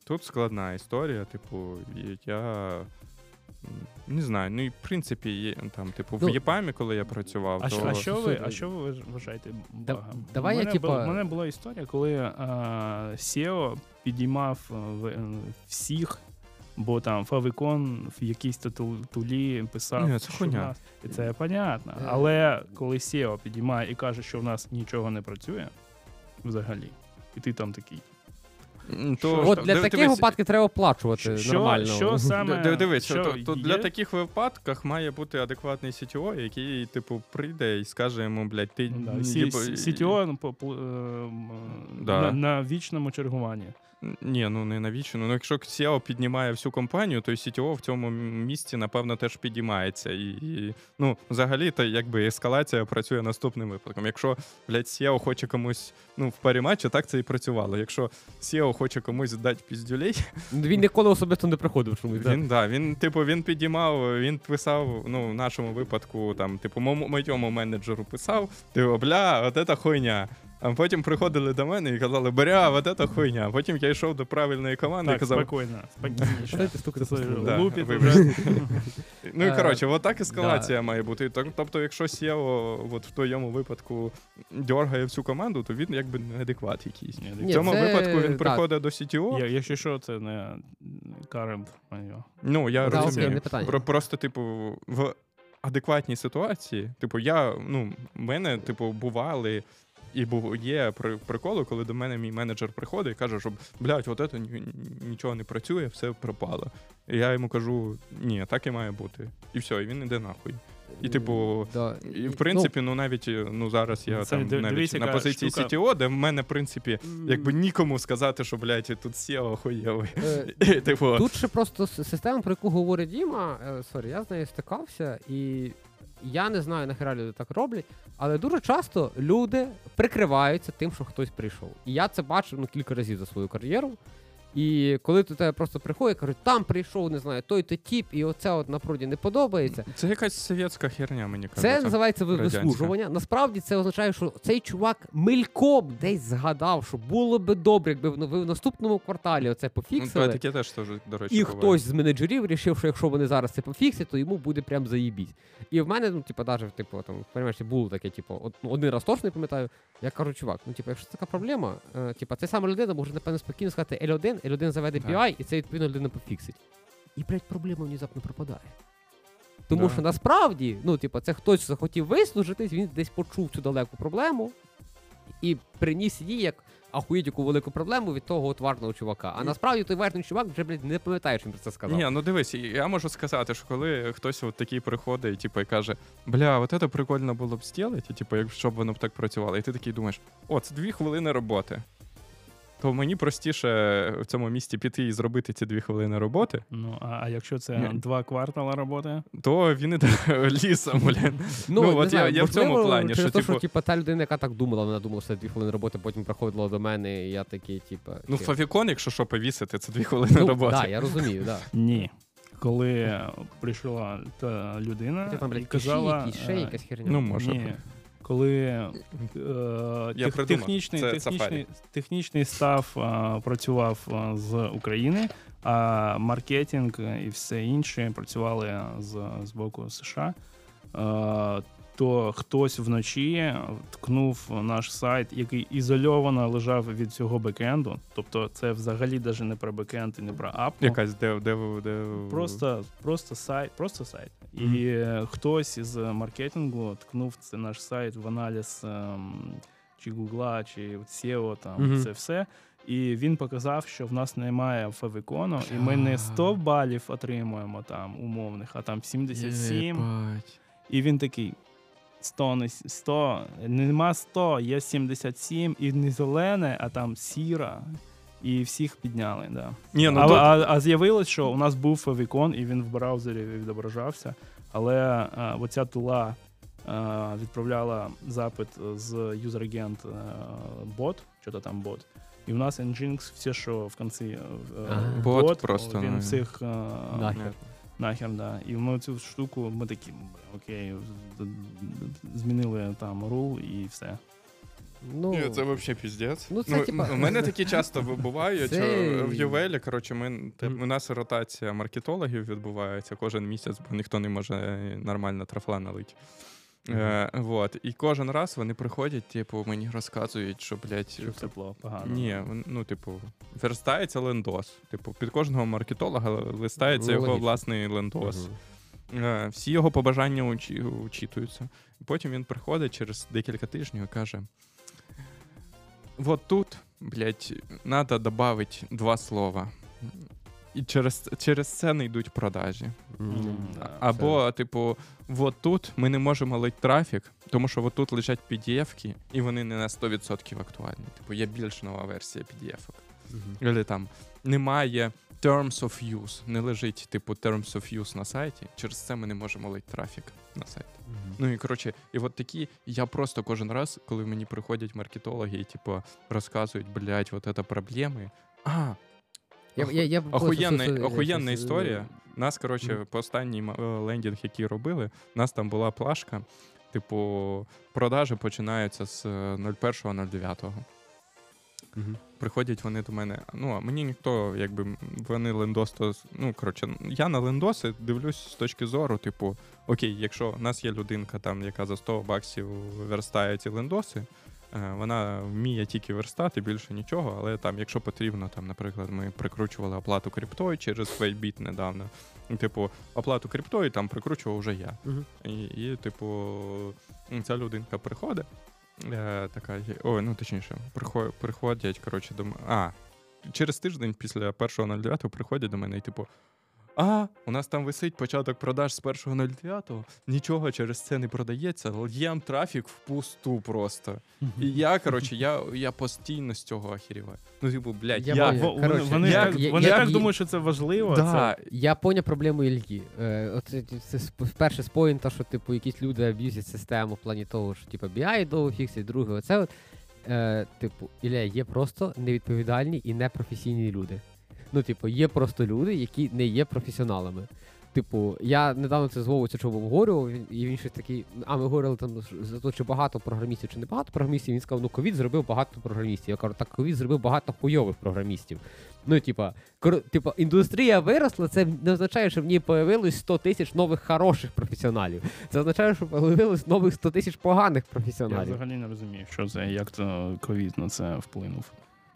тут складна історія, типу, я. Не знаю, ну і в принципі, є, там, типу, в Ну, єпамі, коли я працював, А, то що, а що ви, а що ви вважаєте да- багом? давай у я, мене типа- У мене була історія, коли а, SEO підіймав а, в- е, всіх, бо там Favicon в якійсь то тулі писав. Ні, це що хуйня. нас- І це понятно. Е. Але коли SEO підіймає і каже, що в нас нічого не працює взагалі, і ти там такий. то От для див- таких дивись, випадків треба оплачувати Що, нормально. що саме Д- Дивись, що то, то для таких випадках має бути адекватний CTO, який, типу, прийде і скаже йому, блядь, ти Ну, да, м, Сі- типу, Сі- CTO ну, по- по- е, м, Да. на, на вічному чергуванні. Ні, ну не навіщо. Ну, якщо CEO піднімає всю компанію, то і CTO в цьому місці, напевно, теж підіймається. І, і ну, взагалі, то якби ескалація працює наступним випадком. Якщо, блядь, SEO хоче комусь, ну, в парі матчі, так це і працювало. Якщо SEO хоче комусь дати піздюлей, Він ніколи особисто не приходив чомусь. да. він, да, він, типу, він підіймав, він писав, ну, в нашому випадку, там, типу, моєму моєму менеджеру писав, типу, бля, от це хуйня. А потім приходили до мене і казали, бля, от це хуйня. Потім я йшов до правильної команди і Так, казав, спокійно, спокійніше. Знаєте, стукати по столу. Да, Лупить вибач. вже. Ну і Е, коротше, от так ескалація має бути. Так- Тобто, якщо SEO от в твоєму випадку дергає всю команду, то він якби неадекват якийсь. В Ні, цьому це- випадку він так. приходить до CTO. Я- Якщо що, це не current моє. Ну, я Да, окей, розумію. питання. Про, просто, типу, в адекватній ситуації, типу, я, ну, в мене, типу, бували. І був є при- приколи, коли до мене мій менеджер приходить і каже, що блядь, от це нічого не працює, все пропало. І я йому кажу, ні, так і має бути. І все, і він іде нахуй. І, типу, Да. І в принципі, ну навіть ну зараз я Це там навіть на позиції штука. CTO, де в мене, в принципі, Ну, якби нікому сказати, що блядь, тут SEO охуєвий. е, Типу, Тут ще просто система, про яку говорить Діма, е, сорі, я з нею стикався, і я не знаю, нахера люди так роблять, але дуже часто люди прикриваються тим, що хтось прийшов. І я це бачив ну, кілька разів за свою кар'єру. І коли до тебе просто приходять, кажуть, там прийшов, не знаю, той то тіп, і оце от на проді не подобається. це якась совєтська херня, мені Це називається ви- вислужування. Насправді це означає, що цей чувак мельком десь згадав, що було би добре, якби в в наступному кварталі оце Ну, пофіксили. то таке теж, теж, до речі, І буває. хтось з менеджерів вирішив, що якщо вони зараз це пофіксять, то йому буде прям заїбісь. І в мене, ну, типу, навіть, типу, там, розумієш, було таке, типу, ну, один раз точно не пам'ятаю. Я кажу, чувак, ну типу, якщо це така проблема, е, типу, ця сама людина може, напевно, спокійно сказати L1, L1 заведе Так. BI, і це відповідно людина пофіксить. І, блядь, проблема внезапно пропадає. Тому Да. що насправді, ну, типу, це хтось захотів вислужитись, він десь почув цю далеку проблему і приніс її як ахуєть яку велику проблему від того от варного чувака. А Ні. насправді той варний чувак вже, блядь, не пам'ятає, що він про це сказав. Ні, ну дивись, я можу сказати, що коли хтось от такий приходить і, типу, і каже, бля, от це прикольно було б зробити, типу, якщо б воно б так працювало, і ти такий думаєш, о, це дві хвилини роботи. То мені простіше в цьому місті піти і зробити ці дві хвилини роботи, Ну, а, а якщо це Ні. два квартала роботи, то він іде лісом, блін. Ну, Ну, от знаю, я- я в цьому плані, через що, те, що типу- типу, та людина, яка так думала, вона думала, що це дві хвилини роботи, потім приходила до мене, і я такий, типу. Ну, Фавікон, якщо що повісити, це дві хвилини ну, роботи. Да, я розумію, да. ні. коли прийшла та людина там, і казала, ще е, якась херня. Ну, може. Ні. Коли е, тех- технічний, Це технічний, технічний став е, працював е, з України, а маркетинг і все інше працювали з, з боку США. То хтось вночі ткнув наш сайт, який ізольовано лежав від цього бекенду. Тобто, це взагалі навіть не про бекенд і не про апку. Якась де, де, де, Просто, просто сайт, просто сайт. Мгм. І хтось із маркетингу ткнув це наш сайт в аналіз ем, чи Гугла, чи SEO, там Мгм. це все. І він показав, що в нас немає фавікону, і ми не 100 балів отримуємо там умовних, а там 77. Єбать. І він такий. 100, не 100, нема 100, є 77, і не зелене, а там сіра. І всіх підняли, да. Ні, ну а, тут- а, а з'явилось, що у нас був фавікон, і він в браузері відображався. Але а, оця тула а, відправляла запит з юзер-агент а, бот, що то там бот. І у нас Nginx все, що в кінці е, Ага. Бот просто, він ну, всіх а, Нахер. Нахер, да. І ми цю штуку, ми такі, окей, з- з- змінили там рул і все. Ну, Ні, це взагалі піздець. Ну, це, типа- У мене такі часто вибувають Це- що В Ювелі, коротше, ми, те- у нас ротація маркетологів відбувається кожен місяць, бо ніхто не може нормально трафла налити. Е, вот. І кожен раз вони приходять, типу, мені розказують, що, блядь, Що все плохо, погано. ні, ну, типу, верстається лендос. Типу, під кожного маркетолога листається його логічно. власний лендос. Мгм. Е, Всі його побажання учі- учитуються. Потім він приходить через декілька тижнів і каже: Вот тут, блядь, треба додати два слова. І через, через це не йдуть продажі. Або, типу, от тут ми не можемо лить трафік, тому що от тут лежать PDF-ки, і вони не на 100% актуальні. Типу, є більш нова версія PDF-ок. Або там немає Terms of Use, не лежить, типу, Terms of Use на сайті. Через це ми не можемо лить трафік на сайт. Мгм. Ну і коротше, і от такі, я просто кожен раз, коли мені приходять маркетологи і типу розказують, блядь, от це проблеми. А, Я, я, я охуєнна, е, історія. Нас, коротше, по останній е, лендінг, який робили, у нас там була плашка. Типу, продажі починаються з е, 01.09. Мгм. Приходять вони до мене. Ну, а мені ніхто, якби вони лендос, то ну коротше, я на лендоси дивлюсь з точки зору, типу, окей, якщо в нас є людинка, там, яка за 100 баксів верстає ці лендоси, е, вона вміє тільки верстати, більше нічого, але там, якщо потрібно, там, наприклад, ми прикручували оплату криптою через Фейбіт недавно. Типу, оплату криптою там прикручував вже я. Мгм. І, і типу, ця людинка приходить, е, така, ой, ну точніше, прихо- приходять, коротше, до мене. А, через тиждень після 1.09 приходять до мене і типу. А, у нас там висить початок продаж з 1.09, нічого через це не продається, л'єм трафік впусту просто. І я, коротше, я, я постійно з цього охеріваю. Ну, типу, блядь, Я я. Вони, Коротше, вони, я- так, я- вони я- так я- думають, що це важливо. да, Це, Я поняв проблему Ільї. Е, оце це перше з поінта, що типу якісь люди аб'юзять систему в плані того, що типу BI довго фіксить, друге, оце от. Е, типу, Ілля, є просто невідповідальні і непрофесійні люди. Ну, типу, є просто люди, які не є професіоналами. Типу, я недавно це з Вовою чого обговорював, і він щось такий. А ми говорили там за те, чи багато програмістів, чи не багато програмістів. Він сказав, ну ковід зробив багато програмістів. Я кажу, так ковід зробив багато хуйових програмістів. Ну, типа, кор... індустрія виросла, це не означає, що в ній появилось 100 тисяч нових хороших професіоналів. Це означає, що появилось нових 100 тисяч поганих професіоналів. я взагалі не розумію, що це, як то ковід на це вплинув.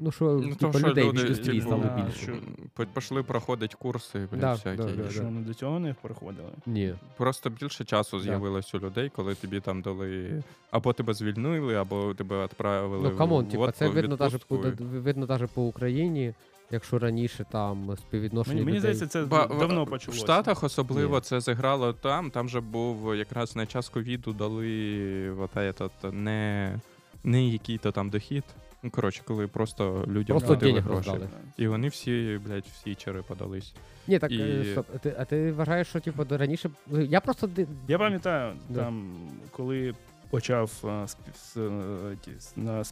Ну що, Ну, що людей люди, індустрії типу, стало да, більше. що- по- пішли проходити курси, блядь, Да, всякі. да, да. Що вони до цього не переходили? Ні. Просто більше часу Да. з'явилось у людей, коли тобі там дали або тебе звільнили, або тебе відправили. Ну камон, в типа, це видно даже по видно даже по Україні, якщо раніше там співвідношення Мені, мені людей. здається, це Ба- давно в почалося. Штатах особливо Ні. це зіграло там. Там же був якраз на час ковіду дали от этот, не, не який-то там дохід. Ну, коротше, коли просто людям Просто платили денег гроші. роздали. І вони всі, блядь, всі чери подались. Ні, так І- е, стоп. А ти, а ти вважаєш, що типу до раніше. Я просто ди- Я пам'ятаю, Да. там, коли почав а, спів- с- е, ті, с- на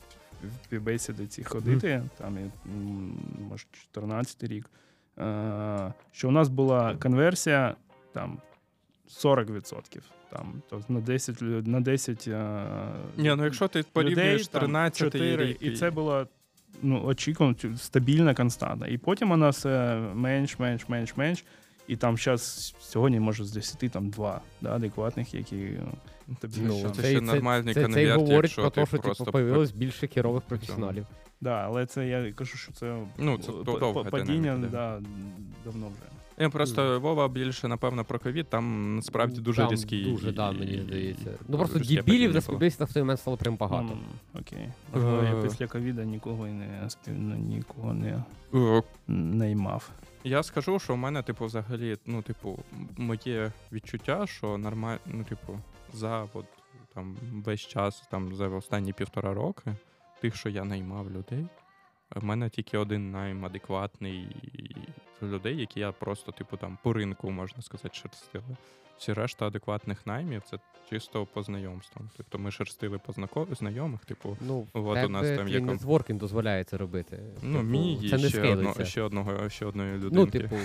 співбесіди ці ходити, там, і, м, може, 14 рік, е, що у нас була конверсія там 40%. Там, тобто на 10, на 10 е, Ні, ну якщо ти порівнюєш там, 13 4, рік, і це була ну, очікувано стабільна константа. І потім у нас е, менш, менш, менш, менш. І там зараз сьогодні може з 10 там 2 да, адекватних, які е, тобі Ну, що. це ще нормальний це, це, це говорить якщо про те, що просто типу, появилось більше керових професіоналів. Да, але це я кажу, що це, Ну, це падіння да, давно вже. Я просто Вова більше, напевно, про ковід, там насправді дуже Там різкий. Дуже, да, мені і- здається. Ну просто різке дебілів падіння на було. співбесідах в той момент стало прям багато. М, окей. Можливо, я Е. після ковіда нікого і не спів... ну, нікого не Е, наймав. Я скажу, що в мене, типу, взагалі, ну, типу, моє відчуття, що нормально, ну, типу, за от, там весь час, там за останні півтора роки, тих, що я наймав людей, в мене тільки один найм адекватний людей, які я просто, типу, там по ринку, можна сказати, шерстили. Всі решта адекватних наймів це чисто по знайомствам. Тобто ми шерстили по знако- знайомих, типу, Ну, От у нас там є нетворкінг дозволяє це робити. ну, Типу, мій це не ще, одно, ще, одного, ще одної людини. Ну, типу,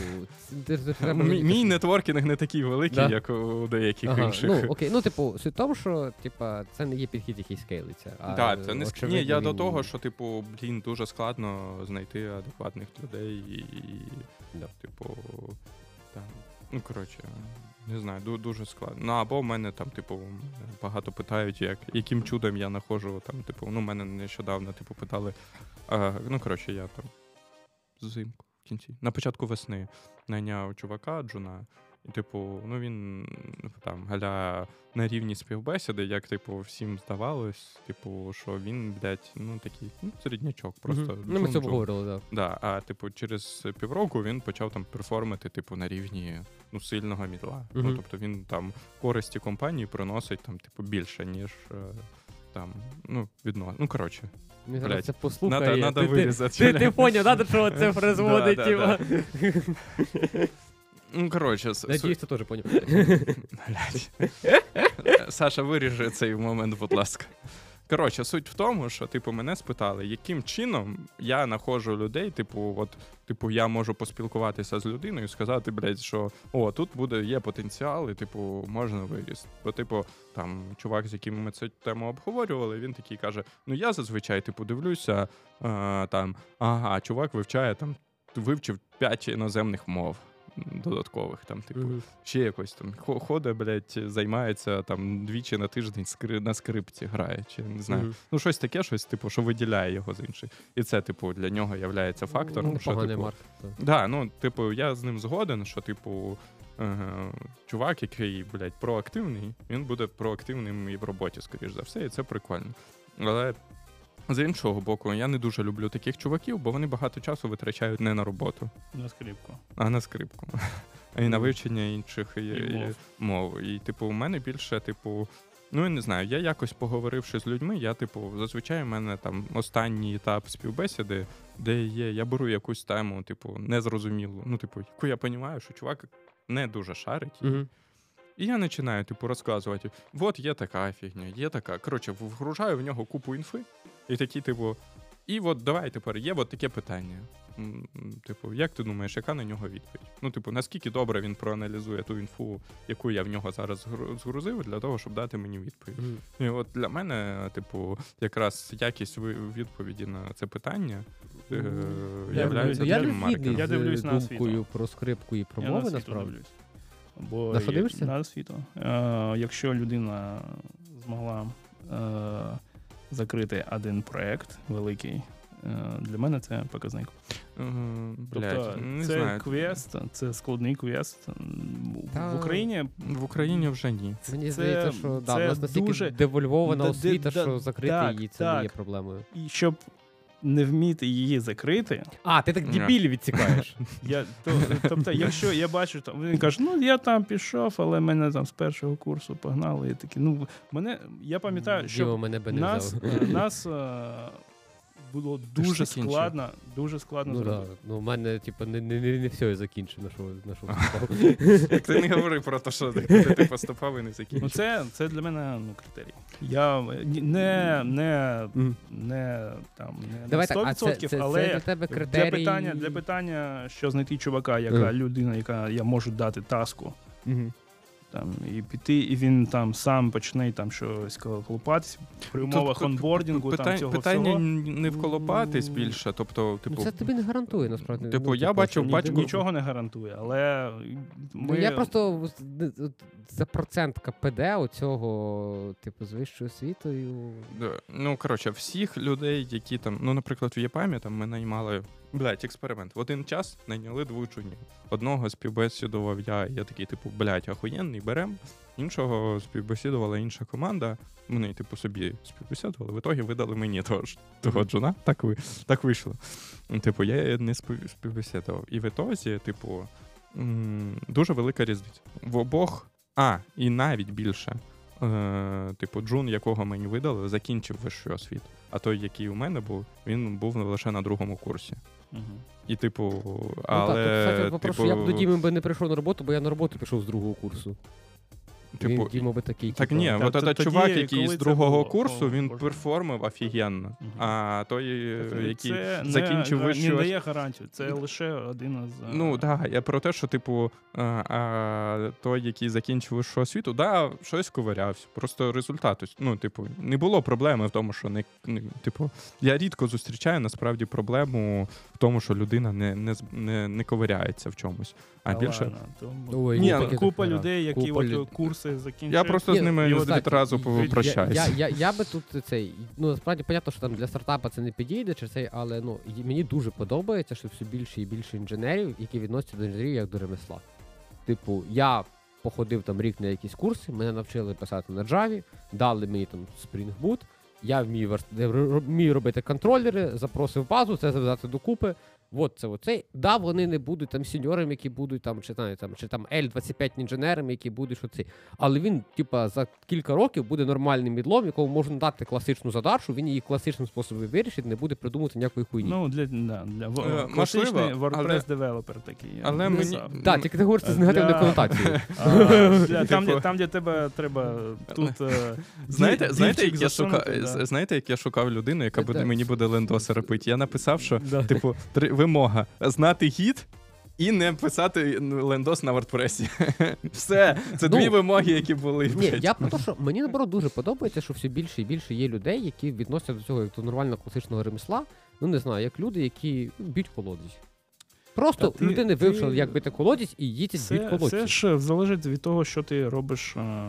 це- це треба Мій, мій нетворкінг не такий великий, Да? як у деяких Ага, інших. Ну, окей, ну, типу, суть в тому, що типа, це не є підхід, який скейлиться. Так, це не. Ні, я до того, що, типу, блін, дуже складно знайти адекватних людей і, Да. типу, там, ну, коротше, не знаю, дуже складно. Ну, або в мене там, типу, багато питають, як, яким чудом я нахожу, там, типу, ну, мене нещодавно, типу, питали. А, ну, коротше, я там взимку в кінці. На початку весни найняв чувака Джуна. І, типу, ну він там галя на рівні співбесіди, як, типу, всім здавалось, типу, що він, блядь, ну такий ну, середнячок, просто. Мгм. Ну, ми це обговорили, так. Да, а типу, через півроку він почав там перформити, типу, на рівні ну, сильного мідла. Ну, тобто він там користі компанії приносить там, типу, більше, ніж е, там, ну, відносно. Ну, коротше, Блядь, це послухає. надо, надо ти, ти, вирізати. ти, ти поняв, да, до чого це призводить, да, Ну, коротше, с- Надіюсь, ти теж поняв. Блядь. Саша, виріжи цей момент, будь ласка. Коротше, суть в тому, що типу мене спитали, яким чином я знаходжу людей, типу, от, типу, я можу поспілкуватися з людиною і сказати, блядь, що о, тут буде є потенціал, і типу, можна виріс. Бо, типу, там чувак, з яким ми цю тему обговорювали, він такий каже: Ну я зазвичай типу дивлюся, а, там, ага, чувак вивчає там, вивчив 5 іноземних мов. Додаткових там, типу, Мгм. ще якось там ходить, блядь, займається там двічі на тиждень скри... на скрипці грає, чи не знаю. Мгм. Ну, щось таке, щось, типу, що виділяє його з інших. І це, типу, для нього є фактором. Ну, що, типу, марк. так. Да, ну, типу, я з ним згоден, що, типу, е, чувак, який, блядь, проактивний, він буде проактивним і в роботі, скоріш за все, і це прикольно. Але з іншого боку, я не дуже люблю таких чуваків, бо вони багато часу витрачають не на роботу, На скрипку. а на скрипку. І на вивчення інших і, і мов. мов. І, типу, у мене більше, типу. Ну, я не знаю, я якось поговоривши з людьми, я, типу, зазвичай у мене там останній етап співбесіди, де є, я беру якусь тему, типу, незрозумілу, ну, типу, яку я розумію, що чувак не дуже шарить. Мгм. І я починаю, типу, розказувати: от є така фігня, є така. Коротше, вгружаю в нього купу інфи, і такі, типу, і от давай тепер є от таке питання. Типу, як ти думаєш, яка на нього відповідь? Ну, типу, наскільки добре він проаналізує ту інфу, яку я в нього зараз згрузив, для того, щоб дати мені відповідь. Мгм. І от для мене, типу, якраз якість відповіді на це питання е, Я являється я. Я дивлюсь на думкою освіту. про скрипку і про Я на мови, насправді. дивлюсь. Бо На що є- дивишся? На освіту. Е, якщо людина змогла е, закрити один проект великий, е, для мене це показник. Угу, Блядь, тобто не це знаю. квест, це складний квест. Та- В Україні В Україні вже ні. Мені Це- здається, що да, це в нас настільки дуже- девольвована освіта, да, що закрити так, її це не є проблемою. і щоб не вміти її закрити, А, ти так дебілі відсікаєш. Я, то, тобто, якщо я бачу, там він каже, ну я там пішов, але мене там з першого курсу погнали. І такі, ну, мене, я пам'ятаю, що мене би не нас, взяв. е, нас е, було дуже складно, дуже складно Ну, да. зробити. ну, у мене, типу, не, не, не, не все я закінчив, на що, на що вступав. Ти не говори про те, що ти, поступав і не Ну, закінчив. це, це для мене ну, критерій. Я не, не, не там не Давай на так, а 100%, це, це, але це для тебе критерій... для питання, для питання, що знайти чувака, яка людина, яка я можу дати таску. Мгм. Там і піти, і він там сам почне там щось колупатись при умовах Тут онбордінгу, питань- там цього питання всього. не вколопатись більше. Тобто, Ну, типу, це тобі не гарантує, насправді. Типу, Ну, я бачив Ні- пачку- нічого не гарантує, але ми... Ну, я просто за процент КПД оцього, типу, з вищою освітою. Ну, коротше, всіх людей, які там, ну, наприклад, в ЄПАМі там ми наймали. Блять, експеримент. В один час найняли двох джунів. Одного співбесідував я, я такий, типу, блять, ахуєнний, берем. Іншого співбесідувала інша команда. Вони, типу, собі співбесідували. В ітогі видали мені того, ж- того джуна. Так, ви, так вийшло. Типу, я не спів- співбесідував. І в ітозі, типу, дуже велика різниця. В обох, а, і навіть більше. Е, типу, Джун, якого мені видали, закінчив вищу освіту. А той, який у мене був, він був лише на другому курсі. І, типу, Ну, так, але. кстати, попрошу, типу, я б до Діми би не прийшов на роботу, бо я на роботу пішов з другого курсу. Типу, Він Діма би такий. Так типу, ні, Та- от тоді, чувак, який з другого було? курсу, він Боже. перформив офігенно. А той, е, який це закінчив не, вищу не дає гарантію. Це лише один із... е, Ну так, да, я про те, що, типу, а, а, той, який закінчив вищу освіту, да, щось ковирявся. Просто результат. Ну, типу, не було проблеми в тому, що не, не типу, я рідко зустрічаю насправді проблему в тому, що людина не, не, не, не ковиряється в чомусь. А більше. Ой, Ні, купа, ну, купа людей, які купа от люд- курси закінчують. Я просто Ні, з ними і от, відразу кстати, попрощаюсь. Я, я, я, я би тут цей. Ну насправді понятно, що там для стартапа це не підійде, чи цей, але ну мені дуже подобається, що все більше і більше інженерів, які відносяться до інженерів як до ремесла. Типу, я походив там рік на якісь курси, мене навчили писати на Java, дали мені там Spring Boot, я вмію, вмію робити контролери, запросив базу, це зав'язати докупи. От це оцей. Да, вони не будуть там сіньорами, які будуть там, чи знаю, там, чи там L25 інженерами, які будуть що це. Але він, типа, за кілька років буде нормальним мідлом, якому можна дати класичну задачу, він її класичним способом вирішить, не буде придумувати ніякої хуйні. Ну, для, да, для Е, класичний WordPress девелопер такий. але мені- так, тільки ти говориш з негативною Для- конотацією. Там, Типу- де, там, де тебе треба тут. е, Знаєте, дів- знаєте, як я шукав, да. знаєте, як я шукав людину, яка Е, буде мені буде лендоси робити? Я написав, що типу три вимога знати Git. І не писати ну, лендос на WordPress. Все, це Ну, дві вимоги, які були. Ні, я про те, що мені наоборот дуже подобається, що все більше і більше є людей, які відносяться до цього як до нормального класичного ремесла. Ну не знаю, як люди, які ну, б'ють колодязь. Просто Та ти- людини ти- вивчили, як бити колодязь, і їдять б'ють колодязь. це ж залежить від того, що ти робиш е,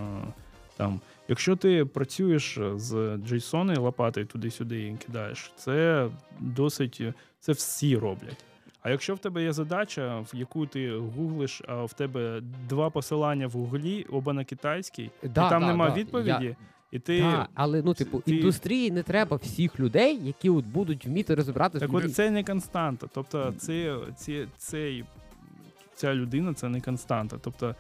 там. Якщо ти працюєш з JSON і лопатою туди-сюди і кидаєш, це досить це всі роблять. А якщо в тебе є задача, в яку ти гуглиш, а в тебе два посилання в гуглі, оба на китайській, Да, і там да, нема да. відповіді, Я- і ти. Так, але ну, типу, ти- індустрії не треба всіх людей, які от будуть вміти розібратися. Так от це не константа. Тобто, це, це, цей, ця людина це не константа. Тобто,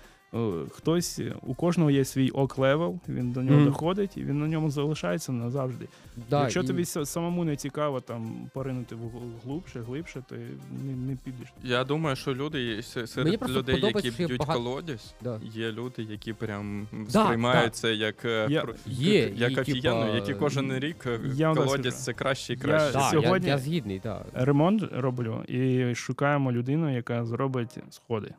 хтось, у кожного є свій ok level, він до нього Мгм. доходить, і він на ньому залишається назавжди. да, Якщо і- тобі самому не цікаво там поринути в глубше, глибше, ти не, не підеш. Я думаю, що люди серед просто людей, які б'ють багато- колодязь, Да. є люди, які прям Да, сприймають це як, е, Я- Є, як і, офігенно, типа, які кожен рік е, Я колодязь це краще і Я- краще. Да, Сьогодні- я, я згідний. Ремонт роблю і шукаємо людину, яка зробить сходи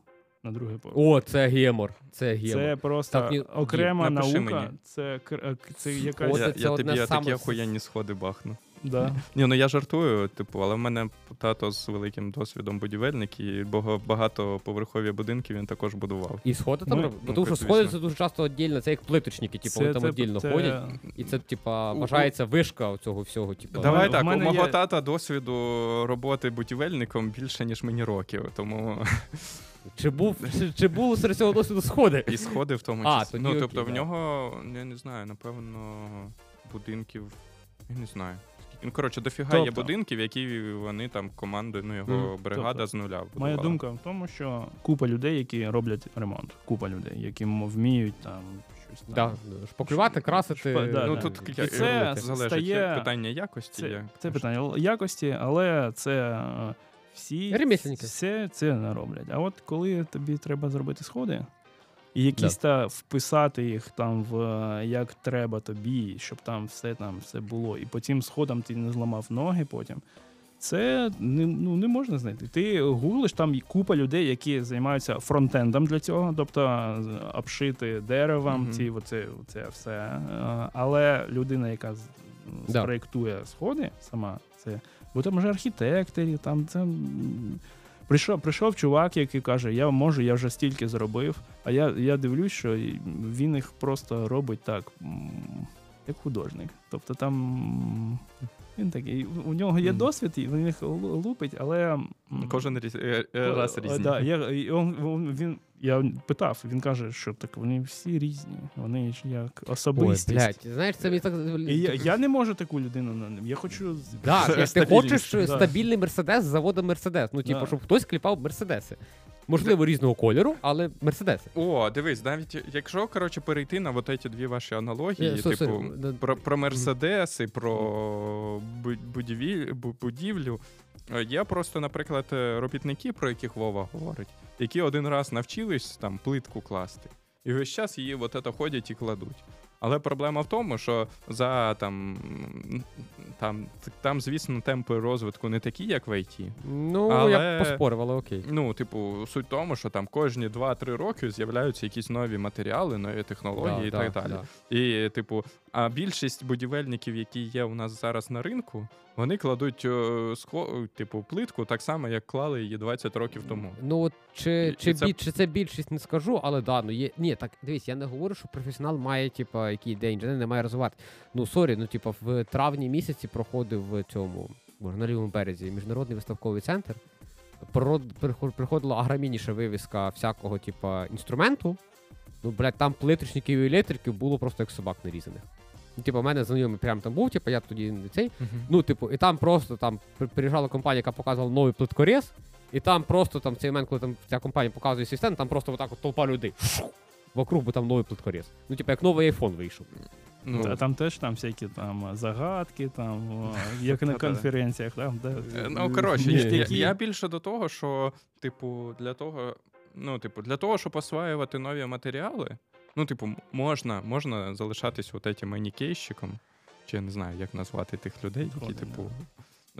на другий поверх. О, це гемор. Це гемор. Це просто Так, ні, окрема напиши наука. мені. Це, кр- е, це якась. Я, це я одне тобі я такі охуєнні сходи бахну. Да. Ні, ну я жартую, типу, але в мене тато з великим досвідом будівельник, і бага- багатоповерхові будинки він також будував. І сходи там Ми- роблять? ну, Тому що сходи це дуже часто віддільно, це як плиточники, типу, вони там віддільно це- ходять. І це, типа, У- вважається вишка цього всього. Типу. Давай мене- так, в у мене мого є- тата досвіду роботи будівельником більше, ніж мені років, тому Чи був чи, чи був серед цього досвіду сходи? і сходи в тому А, числі. тоді Ну, окей, тобто в да. нього, я не знаю, напевно, будинків, я не знаю. Ну, коротше, дофіга є Тобто- будинків, які вони там команди, ну його Мгм. бригада Тобто, з нуля. Моя будувала. думка в тому, що купа людей, які роблять ремонт, купа людей, які м- вміють там щось. Да, там. шпаклювати, красити. Шпа- да, ну да. тут І я, це залежить стає- це питання якості. Це, є. це питання л- якості, але це е, всі Ремесленники. все це не роблять. А от коли тобі треба зробити сходи, і якісь та вписати їх там в е, як треба тобі, щоб там все там все було, і по цим сходам ти не зламав ноги потім. Це не, ну, не можна знайти. Ти гуглиш там купа людей, які займаються фронтендом для цього, тобто обшити деревом, Мгм. ці оце, оце все. Е, Але людина, яка Да. спроєктує сходи сама, це бо там вже архітектори, там це. Прийшов, прийшов чувак, який каже: Я можу, я вже стільки зробив. А я, я дивлюсь, що він їх просто робить так, як художник. Тобто там він такий, у нього є досвід, і він їх лупить, але. Кожен різ... е, е, раз різні. Да, я, і он, он- він, я питав, він каже, що так вони всі різні, вони ж як Ой, блядь, знаєш, це мені так. І я, я не можу таку людину на ним. Я хочу Да, ти хочеш да. стабільний мерседес з заводу Мерседес. Ну, типу, Да. щоб хтось кліпав мерседеси. Можливо, різного кольору, але мерседеси. О, дивись, навіть якщо коротше перейти на вот ці дві ваші аналогії, Е, со- типу да- про, про мерседеси, про бу- будівіль, бу- будівлю. Е, Є просто, наприклад, е, робітники, про яких Вова говорить, які один раз навчились там плитку класти, і весь час її от це ходять і кладуть. Але проблема в тому, що за там, там, там, звісно, темпи розвитку не такі, як в ІТ. Ну, Але- я б поспорив, але окей. Ну, типу, суть в тому, що там кожні 2-3 роки з'являються якісь нові матеріали, нові технології Да, і да, так далі. да. І, типу, а більшість будівельників, які є у нас зараз на ринку, вони кладуть е, схо- типу, плитку так само, як клали її 20 років тому. Ну, от чи, І- чи, і це- бі- чи це більшість не скажу, але да, ну є. Ні, так дивись, я не говорю, що професіонал має, типа, який ідея інженер не має розвивати. Ну, сорі, ну, типа, в травні місяці проходив в цьому, боже, на лівому березі, міжнародний виставковий центр. Проход- Проходила агроменніша виставка всякого, типа, інструменту. Ну, блядь, там плиточників і електриків було просто як собак нарізаних. Ну, типу, у мене знайомий прям там був, типу, я тоді не цей. Ну, типу, і там просто там приїжджала компанія, яка показувала новий плиткорез, і там просто там в цей момент, коли там ця компанія показує свій там просто отак от толпа людей. Вокруг, бо там новий плиткорез. Ну, типу, як новий iPhone вийшов. Ну, А там теж там всякі там загадки, там о, як на конференціях. Там, де, Е, Ну, коротше, Ні, я, ні. я, я більше до того, що, типу, для того, ну, типу, для того, щоб осваювати нові матеріали, ну, типу, можна, можна залишатись от этим манікейщиком, чи я не знаю, як назвати тих людей, які, типу,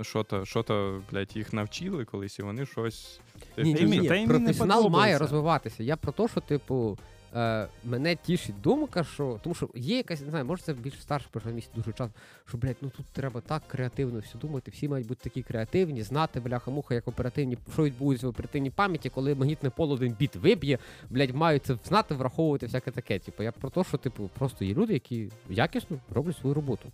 що-то, що-то, блядь, їх навчили колись, і вони щось. Ні, Та ні, ні, професіонал має розвиватися. Я про те, що, типу, е, мене тішить думка, що. Тому що є якась, не знаю, може це більш старший програміст дуже часто, що, блядь, ну тут треба так креативно все думати, всі мають бути такі креативні, знати, бляха-муха, як оперативні, що відбудеться в оперативній пам'яті, коли магнітне поле один біт виб'є, блядь, мають це знати, враховувати всяке таке. Типу, я про те, що, типу, просто є люди, які якісно роблять свою роботу.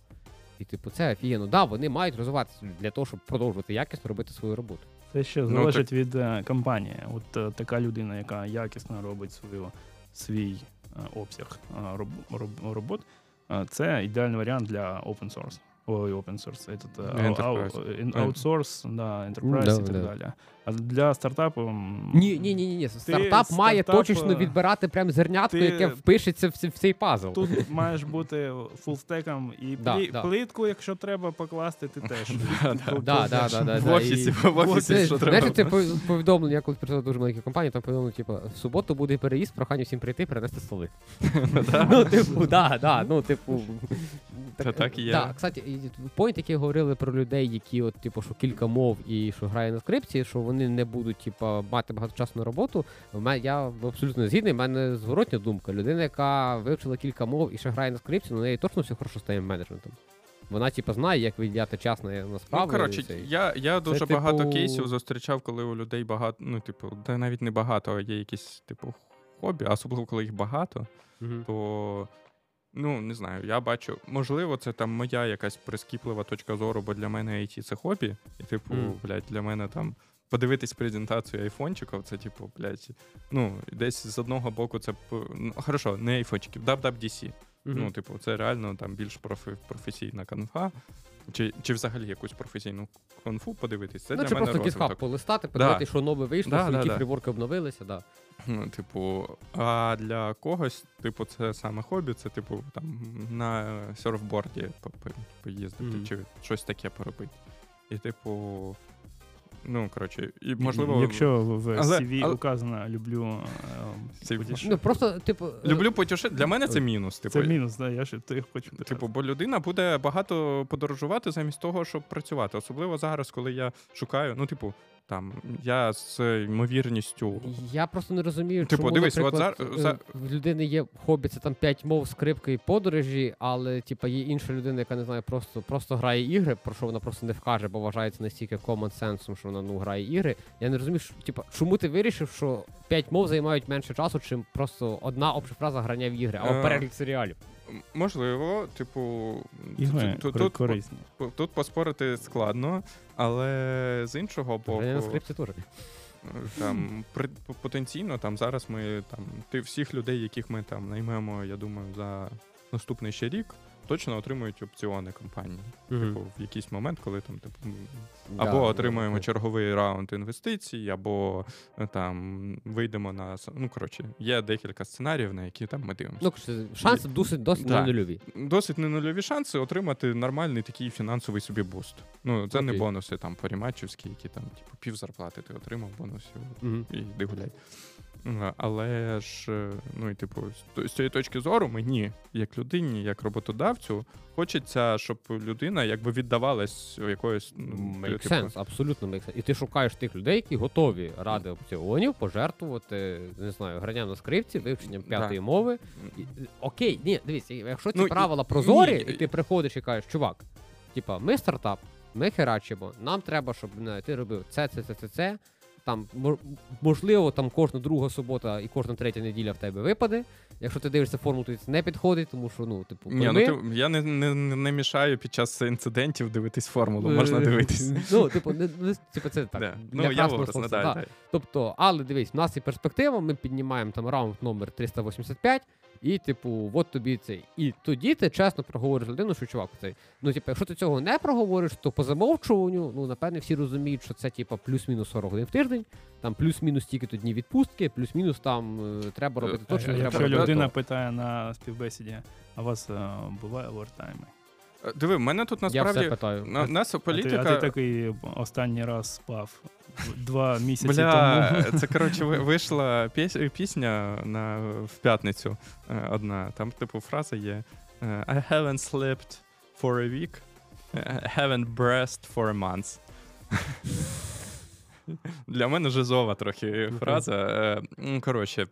І, типу, це офігенно. Да, вони мають розвиватися для того, щоб продовжувати якісно робити свою роботу. Це ще Ну, залежить від е, компанії. От е, така людина, яка якісно робить свою, свій е, обсяг е, роб, роб- робот, е, це ідеальний варіант для open source. Ой, open source, этот, ау- Enterprise. ау- ін- да, enterprise і так да. далі. А для стартапу Ні, ні, ні, ні. Стартап має стартап, точечно відбирати прям зернятко, ти- яке впишеться в, цей пазл. Тут маєш бути фулстеком і Да, плі- да. плитку, якщо треба покласти, ти теж. В офісі, в офісі, що треба. це повідомлення, коли працював дуже великій компанії, там повідомлено, типу, в суботу буде переїзд, прохання всім прийти, перенести столи. Ну, типу, да, да, ну, типу. Та так і є. Так, кстати, point, який говорили про людей, які, от, типу, що кілька мов і що грає на скрипці, що вони не будуть, типу, мати багато часу на роботу. Я абсолютно згідний, в мене зворотня думка. Людина, яка вивчила кілька мов і ще грає на скрипці, у неї точно все хорошо стає менеджментом. Вона, типу, знає, як відділяти час на, на справи. Ну, коротше, я, я дуже типу- багато кейсів зустрічав, коли у людей багато, ну, типу, та навіть не багато, а є якісь, типу, хобі, а особливо, коли їх багато, Мгм. то. Ну, не знаю, я бачу, можливо, це там моя якась прискіплива точка зору, бо для мене IT це хобі. І, типу, Мгм. блядь, для мене там подивитись презентацію айфончиків, це, типу, блядь, ну, десь з одного боку це ну, хорошо, не айфончиків, WWDC. Мгм. Ну, типу, це реально там більш профі- професійна конфа. Чи, чи взагалі якусь професійну конфу подивитись, це ну, для чи мене просто. GitHub полистати, подивитися, що нове вийшло, Да, да, які да. фріворки обновилися, да. Ну, типу, а для когось, типу, це саме хобі, це, типу, там на серфборді по- по- поїздити, Мгм. чи щось таке поробити. І, типу, ну, коротше, і можливо. Якщо в Але- CV але- указано люблю е, CV. Ну, просто, типу, е, Люблю потішити. Для мене це мінус. Типу, Це мінус, да, я ще ти хочу питати. Типу, бо людина буде багато подорожувати замість того, щоб працювати. Особливо зараз, коли я шукаю, ну, типу, там, я з ймовірністю. Я просто не розумію, Типу, чому, дивись, от зар- е, за- в людини є хобі, це там 5 мов, скрипки і подорожі, але типа, є інша людина, яка не знаю, просто, просто грає ігри, про що вона просто не вкаже, бо вважається настільки common sense, що вона ну, грає ігри. Я не розумію, що, типа, чому ти вирішив, що 5 мов займають менше часу, чим просто одна обща фраза грання в ігри, або Е, перегляд серіалів. Можливо, типу, Ігри тут, тут, корисні. тут поспорити складно, але з іншого боку, скрипці теж. там при, потенційно там зараз ми там ти всіх людей, яких ми там наймемо, я думаю, за наступний ще рік, точно отримують опціони компанії. Типу, в якийсь момент, коли там типу, Да, або отримуємо черговий раунд інвестицій, або е, там вийдемо на ну коротше, є декілька сценаріїв, на які там ми дивимося. Ну, шанси досить досить Да. нульові. Досить ненульові шанси отримати нормальний такий фінансовий собі буст. Ну, це не бонуси там поріматчівські, які там, типу, пів зарплати ти отримав бонусів Мгм. і йди гуляй. Е, Але ж, е, ну і типу, з цієї точки зору, мені, як людині, як роботодавцю, хочеться, щоб людина якби віддавалась у якоїсь ну, Make типу, sense, абсолютно make sense. І ти шукаєш тих людей, які готові ради опціонів пожертвувати, не знаю, гранням на скрипці, вивченням Да. п'ятої мови. І, Окей, ні, дивись, якщо ці Ну, і- правила прозорі, ні, і ти приходиш і кажеш, чувак, типа, ми стартап, ми херачимо, нам треба, щоб не, ти робив це, це, це, це, це. Там мо- можливо, там кожна друга субота і кожна третя неділя в тебе випаде. Якщо ти дивишся форму, то це не підходить, тому що ну, типу, Ні, ну ти, я не, не, не, мішаю під час інцидентів дивитись формулу, можна Е, дивитись. Ну, типу, не, не, типу, це так. Да. Ну, я образно, да, да. Тобто, але дивись, в нас є перспектива, ми піднімаємо там раунд номер 385, і, типу, от тобі цей. І тоді ти чесно проговориш людину, що чувак, цей. Ну, типу, якщо ти цього не проговориш, то по замовчуванню, ну, напевне, всі розуміють, що це, типу, плюс-мінус 40 годин в тиждень, там плюс-мінус тільки то дні відпустки, плюс-мінус там е, треба робити то, чи не треба Якщо людина питає на співбесіді, а у вас е, буває овертайми? Диви, в мене тут Я все насправді питаю. на, нас А ти, а ти такий останній раз спав два місяці Бля, тому. це коротше вийшла піс- пісня на в п'ятницю. е, Одна. Там, типу, фраза є: е, I haven't slept for a week, е, haven't breathed for a month. Для мене жизова трохи фраза. Е, м, Коротше,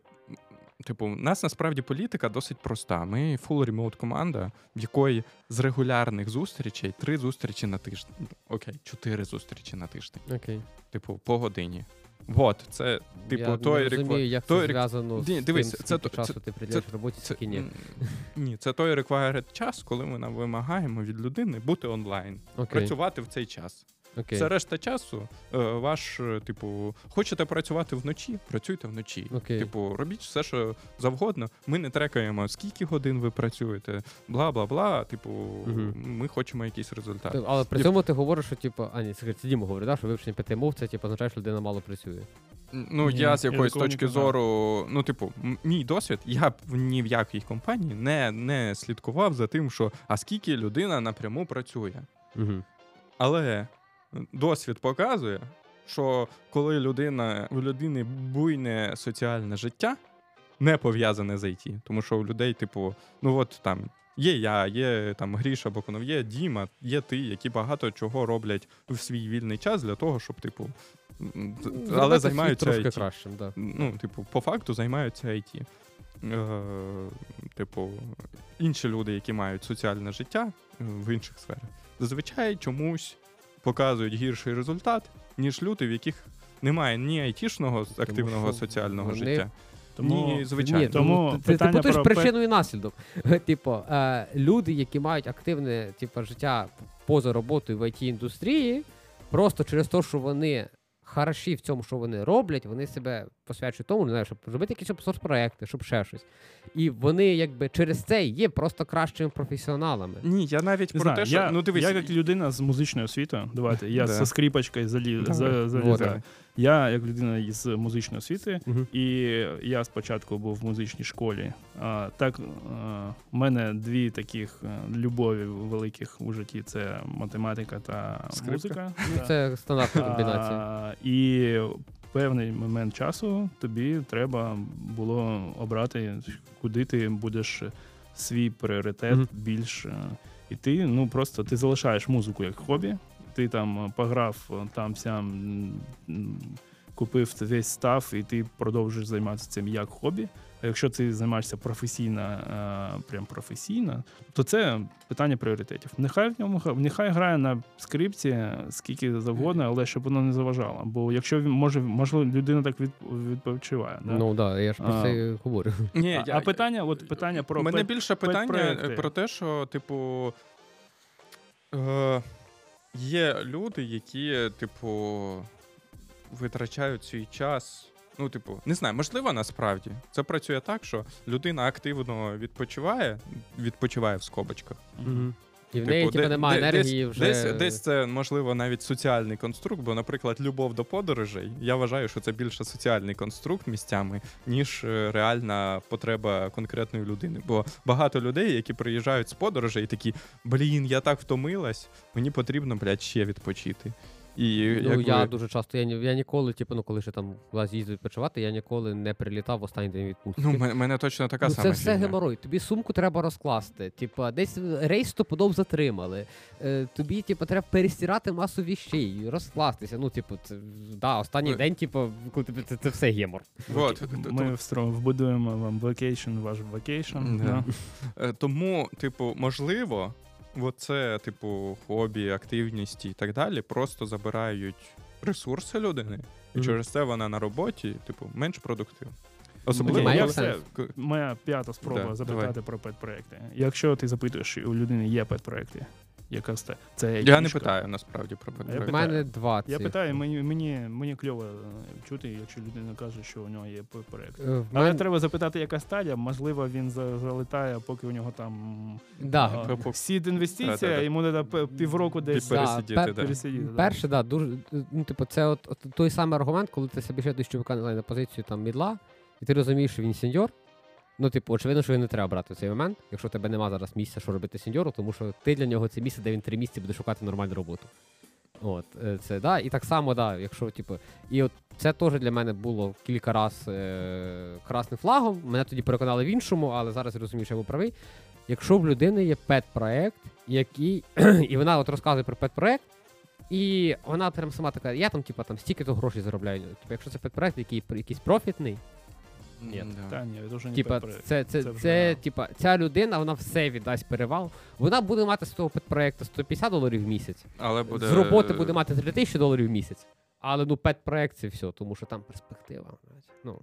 типу, у нас насправді політика досить проста. Ми full remote команда, в якої з регулярних зустрічей три зустрічі на тиждень. Окей, чотири зустрічі на тиждень. Окей. Типу, по годині. Вот, це, типу, Я той не розумію, як той це зв'язано Ні, з дивись, тим, це скільки то- часу це- ти приділяєш роботі, скільки ні. ні, це той required час, коли ми нам вимагаємо від людини бути онлайн, Окей, працювати в цей час. Окей. Це решта часу. е, Ваш, е, типу, хочете працювати вночі, працюйте вночі. Окей. Типу, робіть все, що завгодно. Ми не трекаємо, скільки годин ви працюєте, бла бла бла. Типу, Мгм. ми хочемо якийсь результат. Але при Тип- цьому ти говориш, що типу, а ні, це Діма говорить, да, що вивчення п'яти мов, це типу, означає, що людина мало працює. Ну, Ні, я з якоїсь не точки зору, ну, типу, мій досвід, я б ні в якій компанії не, не слідкував за тим, що а скільки людина напряму працює. Угу. Але досвід показує, що коли людина у людини буйне соціальне життя, не пов'язане з IT, тому що у людей, типу, ну от там. Є я, є там Гріша Бокунов, є Діма, є ти, які багато чого роблять в свій вільний час для того, щоб, типу, м, т- але займаються трошки IT. кращим, да. Ну, типу, по факту займаються IT. Е, типу, інші люди, які мають соціальне життя е, в інших сферах, зазвичай чомусь показують гірший результат, ніж люди, в яких немає ні айтішного активного що соціального вони- життя. Тому Ні, звичайно. Ні, Тому ти, ти питання путаєш про причину і наслідок. Типу, е, люди, які мають активне типу, життя поза роботою в IT-індустрії, просто через те, що вони хороші в цьому, що вони роблять, вони себе посвячують тому, не знаю, щоб робити якісь опсорс-проекти, щоб ще щось. І вони якби через це є просто кращими професіоналами. Ні, я навіть Не про знаю, те, що я, ну дивись, я як людина з музичною освітою, давайте, я Да. зі за, залізаю. Я як людина з музичної освіти, Мгм. і я спочатку був в музичній школі. А, так, у мене дві таких е, любові великих у житті: це математика та Скрипка. музика. Ну, Це стандартна комбінація. А, і певний момент часу тобі треба було обрати, куди ти будеш свій пріоритет Мгм. більш. е, І ти ну просто ти залишаєш музику як хобі. Ти там е, пограв е, там сям, купив весь став, і ти продовжуєш займатися цим як хобі. А якщо ти займаєшся професійно, е, прям професійно, то це питання пріоритетів. Нехай в ньому нехай грає на скрипці скільки завгодно, але щоб воно не заважало. Бо якщо він може, можливо, людина так від, відпочиває. Да? Ну так, да, я ж про це говорю. ні, а, я, а питання, от питання про мене пет- більше питання про те, що, типу, е, є люди, які, типу, витрачають свій час. Ну, типу, не знаю, можливо, насправді це працює так, що людина активно відпочиває, відпочиває в скобочках. Мгм. І в Типу, неї де- типу, немає де- енергії десь, вже. Десь, десь це, можливо, навіть соціальний конструкт, бо, наприклад, любов до подорожей, я вважаю, що це більше соціальний конструкт місцями, ніж е, реальна потреба конкретної людини. Бо багато людей, які приїжджають з подорожей, такі, блін, я так втомилась, мені потрібно, блядь, ще відпочити. І Ну, якби, я дуже часто, я, я ніколи, типу, ну, коли ще там кудись їздив відпочивати, я ніколи не прилітав в останній день відпустки. ну, мене, мене точно така Ну, сама це все геморой. Тобі сумку треба розкласти. Типа, десь рейс стопудов затримали. Е, тобі, типу, треба перестирати масу віщей, розкластися. Ну, типу, це да, останній Ну, день, типу, коли це, це все гемор. Вот, Ми вбудуємо вам vacation, ваш vacation. Да. Да. Е, Тому, типу, можливо, оце, типу, хобі, активність і так далі, просто забирають ресурси людини, і Мгм. через це вона на роботі, типу, менш продуктивна. Особливо, Має я все. Моя п'ята спроба Да, запитати давай. про пет-проекти. Якщо ти запитуєш, у людини є пет-проекти, яка ста- це Я не питаю насправді про У мене два Я цих. питаю, мені, мені, мені кльово е, чути, якщо людина каже, що у нього є пет-проект. Е, Але мене- треба запитати, яка стадія. Можливо, він за- залетає, поки у нього там Да. а, сід інвестиція, йому треба півроку десь пересидіти, пер- да. пересидіти. Перше, да, дуже. Ну, типу, це от, от той самий аргумент, коли ти собі ще до чувака на позицію там мідла, і ти розумієш, що він сеньор. Ну, типу, очевидно, що його не треба брати в цей момент, якщо в тебе нема зараз місця, що робити сеньору, тому що ти для нього це місце, де він три місяці буде шукати нормальну роботу. От, е, це, да, і так само, да, якщо, типу, і от це теж для мене було кілька раз е, красним флагом. Мене тоді переконали в іншому, але зараз я розумію, що я був правий. Якщо в людини є пет-проект, який, і вона от розказує про pet-проект, і вона прям сама така, я там, типу, там стільки то грошей заробляю. Типу, якщо це pet-проект, який якийсь профітний, ні. Да. Та ні, це вже не Типа, pet-проект. це, це, Це це, вже- типа, ця людина, вона все віддасть перевал. Вона буде мати з того pet-проекту 150 доларів в місяць. Але буде... З роботи буде мати 3000 доларів в місяць. Але ну pet-проект це все, тому що там перспектива. знаєте. Ну.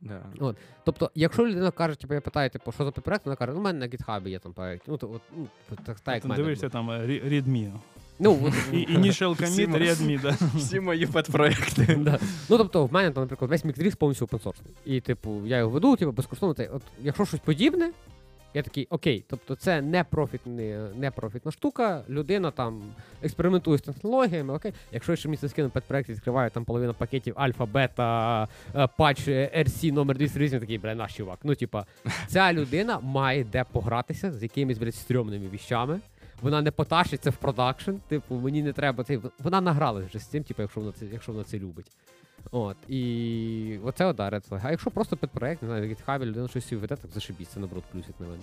Да. Тобто, якщо людина каже, типу, я питаю, типу, що за pet-проект, вона каже, ну, у мене на GitHub і є там проект. Ну, то, от, ну, так, так як Ти мене дивишся там е, Readme. Ну, от, Initial commit, Readme, да. Всі мої педпроекти. Да. Ну, тобто, в мене, там, наприклад, весь мікдріс повністю open source. І, типу, я його веду, типу, безкоштовно. Та, от, якщо щось подібне, я такий, окей, тобто це не профітні, не профітна штука, людина там експериментує з технологіями, окей. Якщо ще місце скину педпроект, відкриваю там половина пакетів альфа, бета, е, патч е, RC номер 208, такий, бля, наш чувак. Ну, типа, ця людина має де погратися з якимись, блядь, стрьомними віщами. Вона не потащиться в продакшн, типу, мені не треба цей. Вона награлась вже з цим, типу, якщо вона це, якщо вона це любить. От, і оце от, да, red flag. А якщо просто pet-проект, не знаю, в GitHub людина щось веде, так зашибісь, це наоборот плюсить на мене.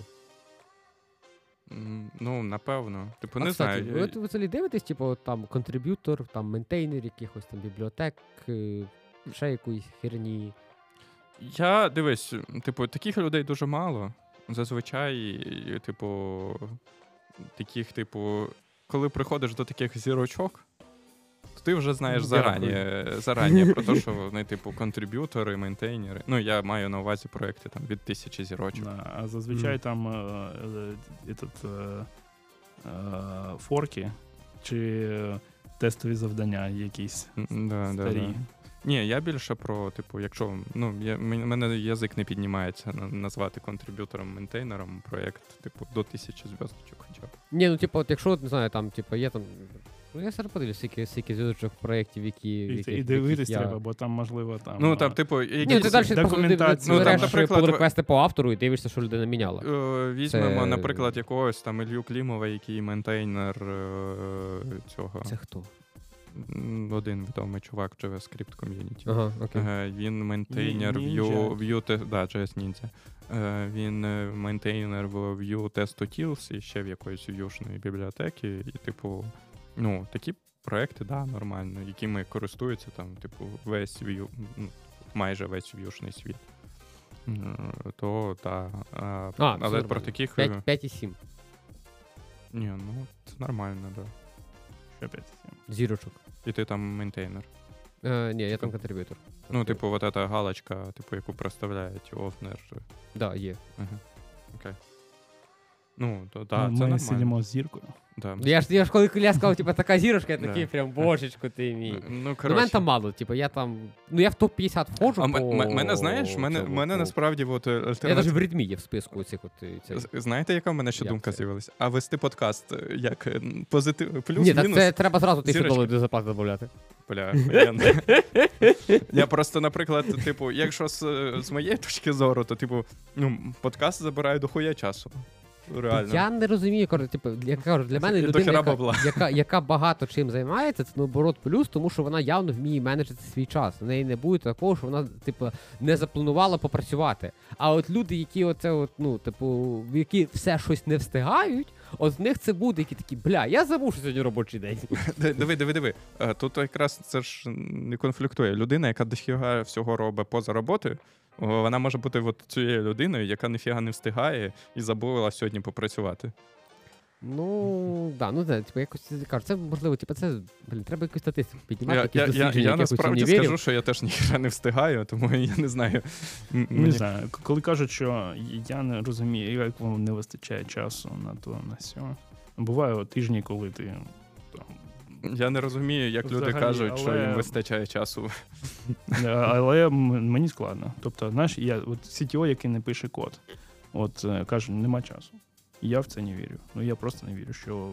Ну, напевно. Типу, а, не кстати, знаю. ви, ви взагалі дивитесь, типу, там contributor, там maintainer якихось там бібліотек, е, ще якоїсь херні. Я дивись, типу, таких людей дуже мало. Зазвичай, типу, таких, типу, коли приходиш до таких зірочок, то ти вже знаєш зарані, зарані про те, що вони, типу, контриб'ютори, мейнтейнери. Ну, я маю на увазі проекти там від тисячі зірочок. Да, А зазвичай там е, е, этот, е, е, форки чи тестові завдання якісь Да, да, старі. да. Ні, я більше про, типу, якщо ну, я, мене язик не піднімається назвати контриб'ютором, мейнтейнером проєкт, типу, до тисячі зв'язочок хоча. Ні, ну типу, от якщо не знаю, там, типу, є там. Ну, я зараз подивлюсь, скільки, скільки зв'язочок проєктів, які. в І, яких- і в дивитись яких я... треба, бо там можливо там. Ну, а, там, типу, Ні, ти якісь, далі просто. Ну, там, наприклад, реквести по автору і дивишся, що людина міняла. е, візьмемо, Це- наприклад, якогось там Ілью Клімова, який maintainer е, цього. Це хто? Один відомий чувак в JavaScript ком'юніті. Ага, окей. Е, Він maintainer Ні- Vue, Vue да, JS Ninja. Е, Він е, maintainer в Vue TestUtils і ще в якоїсь Vue-шної бібліотеки. І, типу, ну, такі проекти, да, нормально, якими користується там, типу, весь Vue, ну, майже весь Vue-шний світ. То, так. А, але про таких. 5, е, 5,7 Ні, ну, це нормально, да. Опять? зірочок. І ти там мейнтейнер. Е, ні, я там contributor. Ну, типу, вот эта галочка, типу, яку проставляють owner и. Да, є. Ага. Окей. Ну, то да, Ми- це Ми нормально. сидимо з зіркою. Да. Я ж, я ж коли я сказав, типу, така зірочка, я такий прям божечко ти мій. Ну, Ну, мене там мало, типу, я там. Ну я в топ-50 входжу. А по... мене, знаєш, мене, мене насправді от, е, Я навіть в ритмі є в списку цих от е. З- Знаєте, яка в мене ще Як думка з'явилася? А вести подкаст е, як позитив, плюс, Ні, мінус? це треба зразу тисячу доларів до зарплати додати. Бля. Я просто, наприклад, типу, якщо з, з моєї точки зору, то типу, ну, подкаст забирає дохуя часу. Реально. Я не розумію, кажу, типу, я кажу, для мене людина, яка, яка, яка багато чим займається, це наоборот плюс, тому що вона явно вміє менеджити свій час. У неї не буде такого, що вона, типу, не запланувала попрацювати. А от люди, які оце, от, ну, типу, які все щось не встигають, от в них це буде, які такі, бля, я забув, що сьогодні робочий день. Диви, диви, диви. Е, Тут якраз це ж не конфліктує. Людина, яка дофіга всього робить поза роботою, вона може бути от цією людиною, яка ніфіга не встигає і забула сьогодні попрацювати. Ну, да, ну це, типу, якось кажу, це можливо, типу, це, блін, треба якусь статистику піднімати, Я, якісь я, я, я насправді скажу, що я теж ніхера не встигаю, тому я не знаю. Не мені- знаю, коли кажуть, що я не розумію, як вам не вистачає часу на то, на сьо. Буває от тижні, коли ти Я не розумію, як люди Взагалі, кажуть, що але- їм вистачає часу. Е, Але мені складно. Тобто, знаєш, я от CTO, який не пише код, от е, каже, нема часу. Я в це не вірю. Ну я просто не вірю, що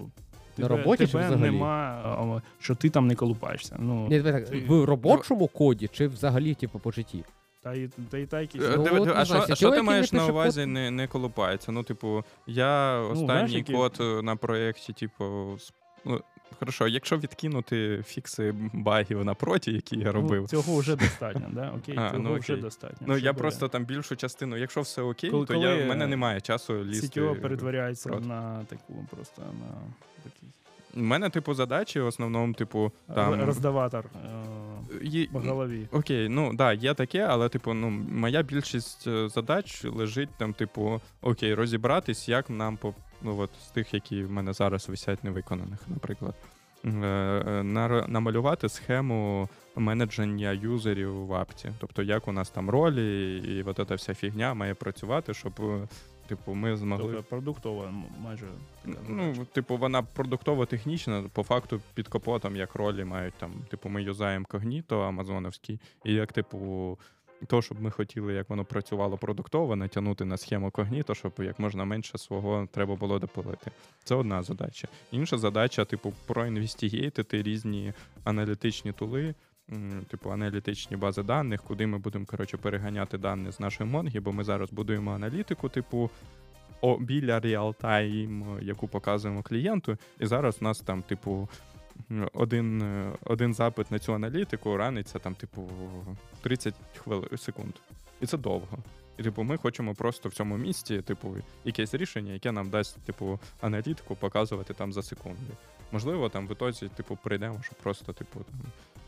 На тебе, роботі чи тебе взагалі? нема, що ти там не колупаєшся. Ну, Ні, давай так, ти- в робочому коді чи взагалі, типу, по житті? та й та й та якісь. Е, Ну, а що, а що ти маєш на увазі код? не, не колупається? Ну, типу, я знаєш, останній які- код е, на проєкті, типу, ну, хорошо, якщо відкинути фікси багів напроти, які я робив. Ну, цього вже достатньо, да? Окей, А, цього ну, вже достатньо. Ну, я Щоб, просто там більшу частину, якщо все окей, Коли- то коли, я, в мене немає часу лізти. CTO перетворяється проти. на таку просто на такий У мене, типу, задачі в основному, типу, там. роздаватор е, по голові. Окей, ну да, є таке, але типу, ну моя більшість е, задач лежить там, типу, окей, розібратись, як нам по ну от з тих, які в мене зараз висять невиконаних, наприклад. Е, е, намалювати схему менедження юзерів в апті. Тобто, як у нас там ролі, і от ця вся фігня має працювати, щоб е, типу, ми змогли. Тобто продуктова майже. Ну, типу, вона продуктово-технічна, по факту під капотом, як ролі мають там, типу, ми юзаємо когніто амазоновський, і як, типу, то, щоб ми хотіли, як воно працювало продуктово, натягнути на схему когніто, щоб як можна менше свого треба було допилити. Це одна задача. Інша задача, типу, проінвестігейтити різні аналітичні тули. Типу аналітичні бази даних, куди ми будемо коротше переганяти дані з нашої Монги, бо ми зараз будуємо аналітику, типу, о, біля реалтайм, яку показуємо клієнту. І зараз у нас там, типу, один, один запит на цю аналітику раниться там, типу, 30 хвилин секунд. І це довго. І, типу, ми хочемо просто в цьому місці, типу, якесь рішення, яке нам дасть, типу, аналітику показувати там за секунди. Можливо, там в ітозі, типу, прийдемо, що просто, типу, там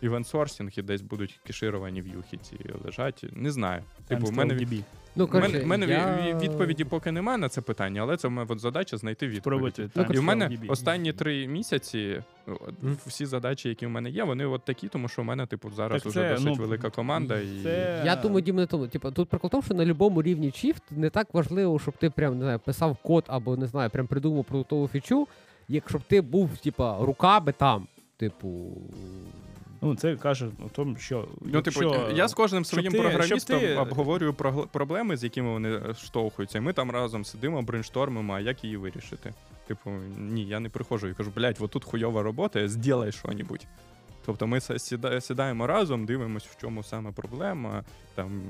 івент-сорсинг і десь будуть кешировані в'юхи ці лежать. Не знаю. Типу, в мене. Ну, в мене, коротше, мене я... ві- відповіді поки немає на це питання, але це в мене от задача знайти відповідь. Спробуйте І в мене останні три місяці о, Мгм. всі задачі, які в мене є, вони от такі, тому що в мене, типу, зараз Так уже це, досить ну, велика команда. І... Це... Я думаю, Дім, не тому. Типу, тут прикол в тому, що на будь-якому рівні Shift не так важливо, щоб ти прям не знаю, писав код або не знаю, прям придумав продуктову фічу, як щоб ти був, типа, руками там, типу, Ну, це каже о тому, що Ну, типу, якщо- я з кожним своїм ти- програмістом ти- обговорюю про... проблеми, з якими вони е, штовхуються. Ми там разом сидимо, брейнштормимо, а як її вирішити. Типу, ні, я не приходжу і кажу, блядь, вот тут хуйова робота, зділай що-небудь. Тобто ми сідаємо разом, дивимося, в чому саме проблема, там,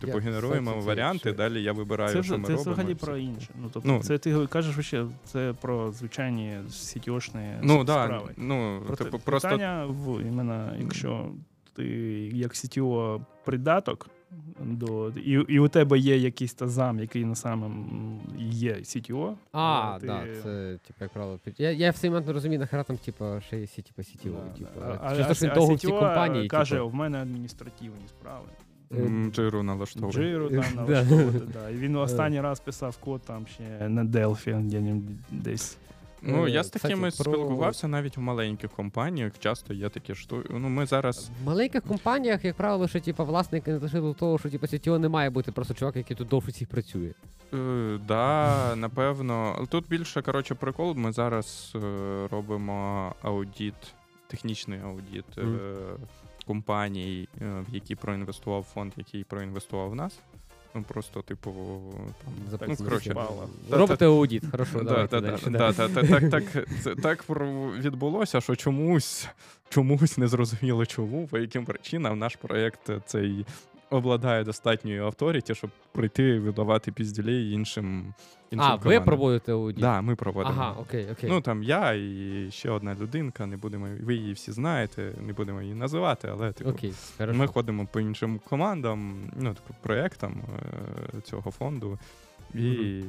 типу, генеруємо це, це варіанти, Це, далі я вибираю, це, що ми це робимо. взагалі про інше. Ну, тобто, Ну. це ти кажеш, що це про звичайні сітіошні Ну, да, справи. ну, Проте типу, просто питання в іменно, якщо ти як CTO придаток до і, і у тебе є якийсь тазам, який на самом є CTO. А, е, ти- да, це, типу, як правило, я, я в цей момент не розумію, нахера там, типу, ще є типу, сітіво, Да, типу. да. А, Через що довго в цій компанії, каже, типу, в мене адміністративні справи. джиру налаштовує. Джиру там налаштовувати, да. І він останній раз писав код там ще на Delphi, десь. Ну, я Е, з такими кстати, про- спілкувався навіть в маленьких компаніях. Часто є такі штуки. Ну, ми зараз. В маленьких компаніях, як правило, що типу, власник не дошли до того, що типу, CTO не має бути просто чувак, який тут довше всіх працює. Е, да, напевно. Але Тут більше коротше прикол. Ми зараз е, робимо аудіт, технічний аудіт е, Мгм. компаній, е, в які проінвестував фонд, який проінвестував в нас. Ну просто, типу, там ну, Записано коротше, Робите аудіт, хорошо, давайте далі. Так, так, так відбулося, що чомусь, чомусь не зрозуміло чому, по яким причинам наш проєкт цей обладає достатньою авторіті, щоб прийти видавати пізділей іншим, іншим А, ви командам. проводите аудіт? Да, ми проводимо. Ага, окей, окей. Ну там я і ще одна людинка, не будемо, ви її всі знаєте, не будемо її називати, але типу, окей, хорошо. ми ходимо по іншим командам, ну типу, проєктам е, цього фонду. І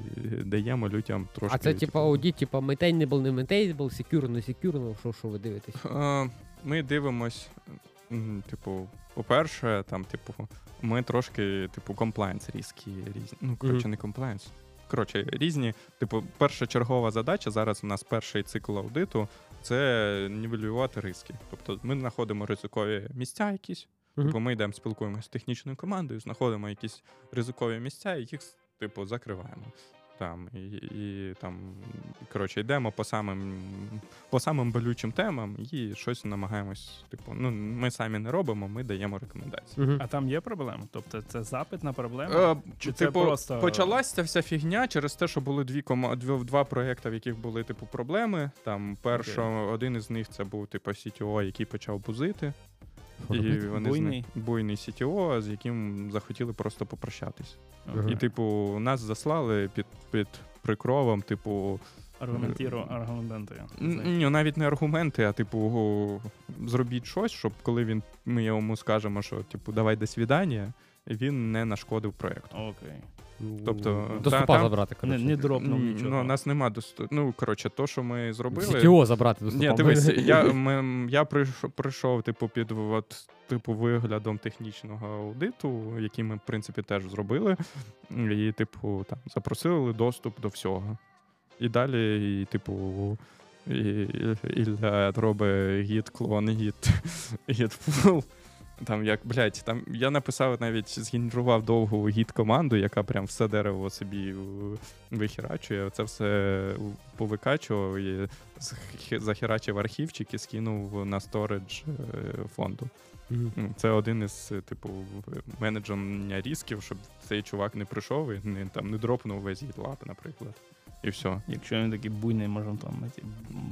даємо людям трошки. а це типу аудіт, типу maintainable, не maintainable, secure, не secure, що, що ви дивитесь? Е, Ми дивимось, типу, по-перше, там, типу, ми трошки, типу, комплайнс різкі різні. Ну, коротше, не комплайнс. Коротше, різні. Типу, перша чергова задача зараз у нас перший цикл аудиту це нівелювати риски. Тобто ми знаходимо ризикові місця якісь. Мгм. Типу, ми йдемо спілкуємося з технічною командою, знаходимо якісь ризикові місця і їх, типу, закриваємо. Там, і, і там, коротше, йдемо по самим, по самим болючим темам і щось намагаємось. Типу, ну, ми самі не робимо, ми даємо рекомендації. Мгм. А там є проблема? Тобто це запит на проблему? Е, Чи це типу, просто- почалась ця вся фігня через те, що були дві кома... дві, два проекти, в яких були типу проблеми. Там першо, один із них це був типу CTO, який почав бузити. І вони Буйний? З... буйний CTO, з яким захотіли просто попрощатись. Ага. І, типу, нас заслали під, під прикровом, типу, Аргументіру, аргументує. н- ні, навіть не аргументи, а типу, зробіть щось, щоб коли він ми йому скажемо, що типу, давай до свідання, він не нашкодив проєкту. Окей. Тобто, До та- забрати, Не, коротше. не дропнув нічого. Ну, у нас нема досту... Ну, коротше, то, що ми зробили. CTO забрати до стопа. Ні, дивись, я, ми, я прийшов, прийшов типу, під от, типу, виглядом технічного аудиту, який ми, в принципі, теж зробили. І, типу, там, запросили доступ до всього. І далі, і, типу, і, Ілля робить гід клон, гід, гід пул. Там як, блядь, там я написав навіть згенерував довгу гід команду, яка прям все дерево собі е, вихерачує. Це все повикачував і захерачив архівчик і скинув на сторидж е, фонду. Ну, Це один із, е, типу, в- менедження ризиків, щоб цей чувак не прийшов і не, там, не дропнув весь GitLab, наприклад. І все. Якщо він такий буйний, можемо там на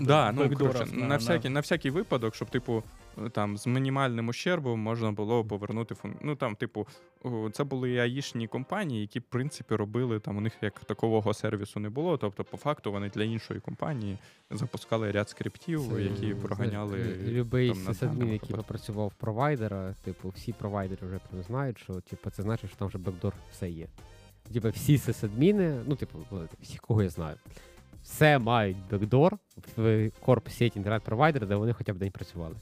Да, ну, коротше, на, на- всякий, на всякий випадок, щоб, типу, там з мінімальним ущербом можна було повернути фун... Ну там, типу, це були аїшні компанії, які, в принципі, робили там у них як такового сервісу не було. Тобто, по факту, вони для іншої компанії запускали ряд скриптів, Це, які проганяли. лю- Любий там, сисадмін, який попрацював провайдера, типу, всі провайдери вже прям знають, що типу, це значить, що там вже бекдор все є. Типу, всі сисадміни, ну, типу, всі, кого я знаю, все мають бекдор в корп сеть інтернет-провайдера, де вони хоча б день працювали.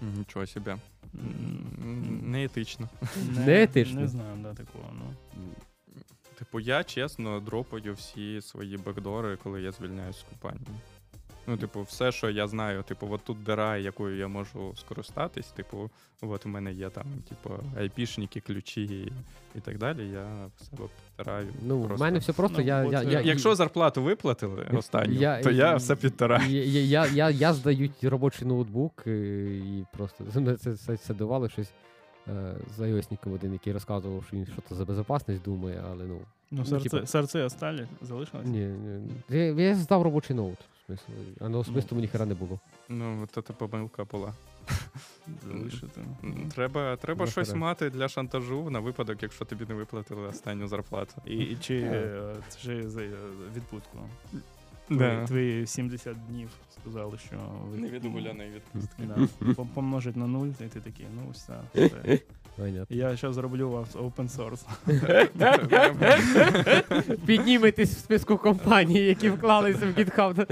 Нічого себе. Неетично. Неетично. Не знаю, да, такого. Ну. Типу, я чесно дропаю всі свої бекдори, коли я звільняюсь з компанії. Ну, типу, все, що я знаю, типу, от тут дира, якою я можу скористатись, типу, от у мене є там, типу, айпішники, ключі і, і так далі. Я в себе підтираю. Ну, в мене все просто. Ну, я, от, я, е, я, Якщо зарплату виплатили останню, Я- то я все підтираю. я, я, я, я, я здаю робочий ноутбук е, і просто це, це, це давало щось е, з iOS-ником один, який розказував, що він щось за безпечність думає, але ну. Ну, Ну, серце, типа- серце осталі залишилось? Ні, ні. Я, я здав робочий ноут. В а на особистому мені хера не було. Ну, то це помилка була. Залишити. Треба, треба Ну, щось мати для шантажу на випадок, якщо тобі не виплатили останню зарплату. І, і чи, е, чи за е, відпустку? Да. Твої, твої 70 днів сказали, що ви- Невідгуляної відпустки. Да. Пом- Помножить на нуль, і ти такий, ну все. все. Понятно. Я зараз зроблю вас open source. Підніметесь в списку компаній, які вклалися в GitHub.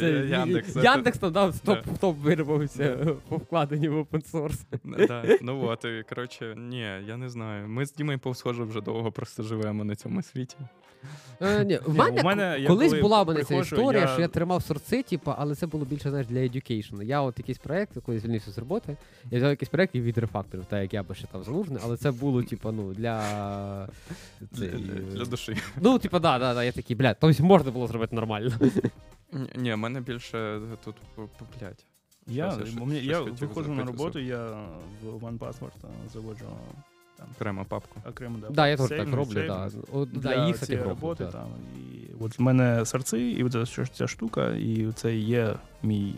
Це Яндекс. Яндекс там топ, Да. топ вирвався по вкладенню в open source. Да. Ну от, і, коротше, ні, я не знаю. Ми з Дімою повсхоже вже довго просто живемо на цьому світі. Е, ні, в Ні, мене, у мене, я колись коли була в мене ця приходжу, історія, я- що я тримав сорци, типу, але це було більше знаєш, для education. Я от якийсь проект, коли звільнився з роботи, я взяв якийсь проект і відрефакторив, так як я би ще там залужний, але це було, типу, ну, для. Для, цей, для, для душі. Ну, типу, да, да, да, я такий, блядь, тобто можна було зробити нормально. Ні, Ні, в мене більше тут, блядь. Я, Щось я бо мені- щось я хотів виходжу на роботу, я в OnePassword е, заводжу там Окрема папку. окремо да, Да, я теж так роблю, да. От, Для да, їх цієї роблю, роботи да. там. І от в мене серци, і от ця, ця штука, і це є мій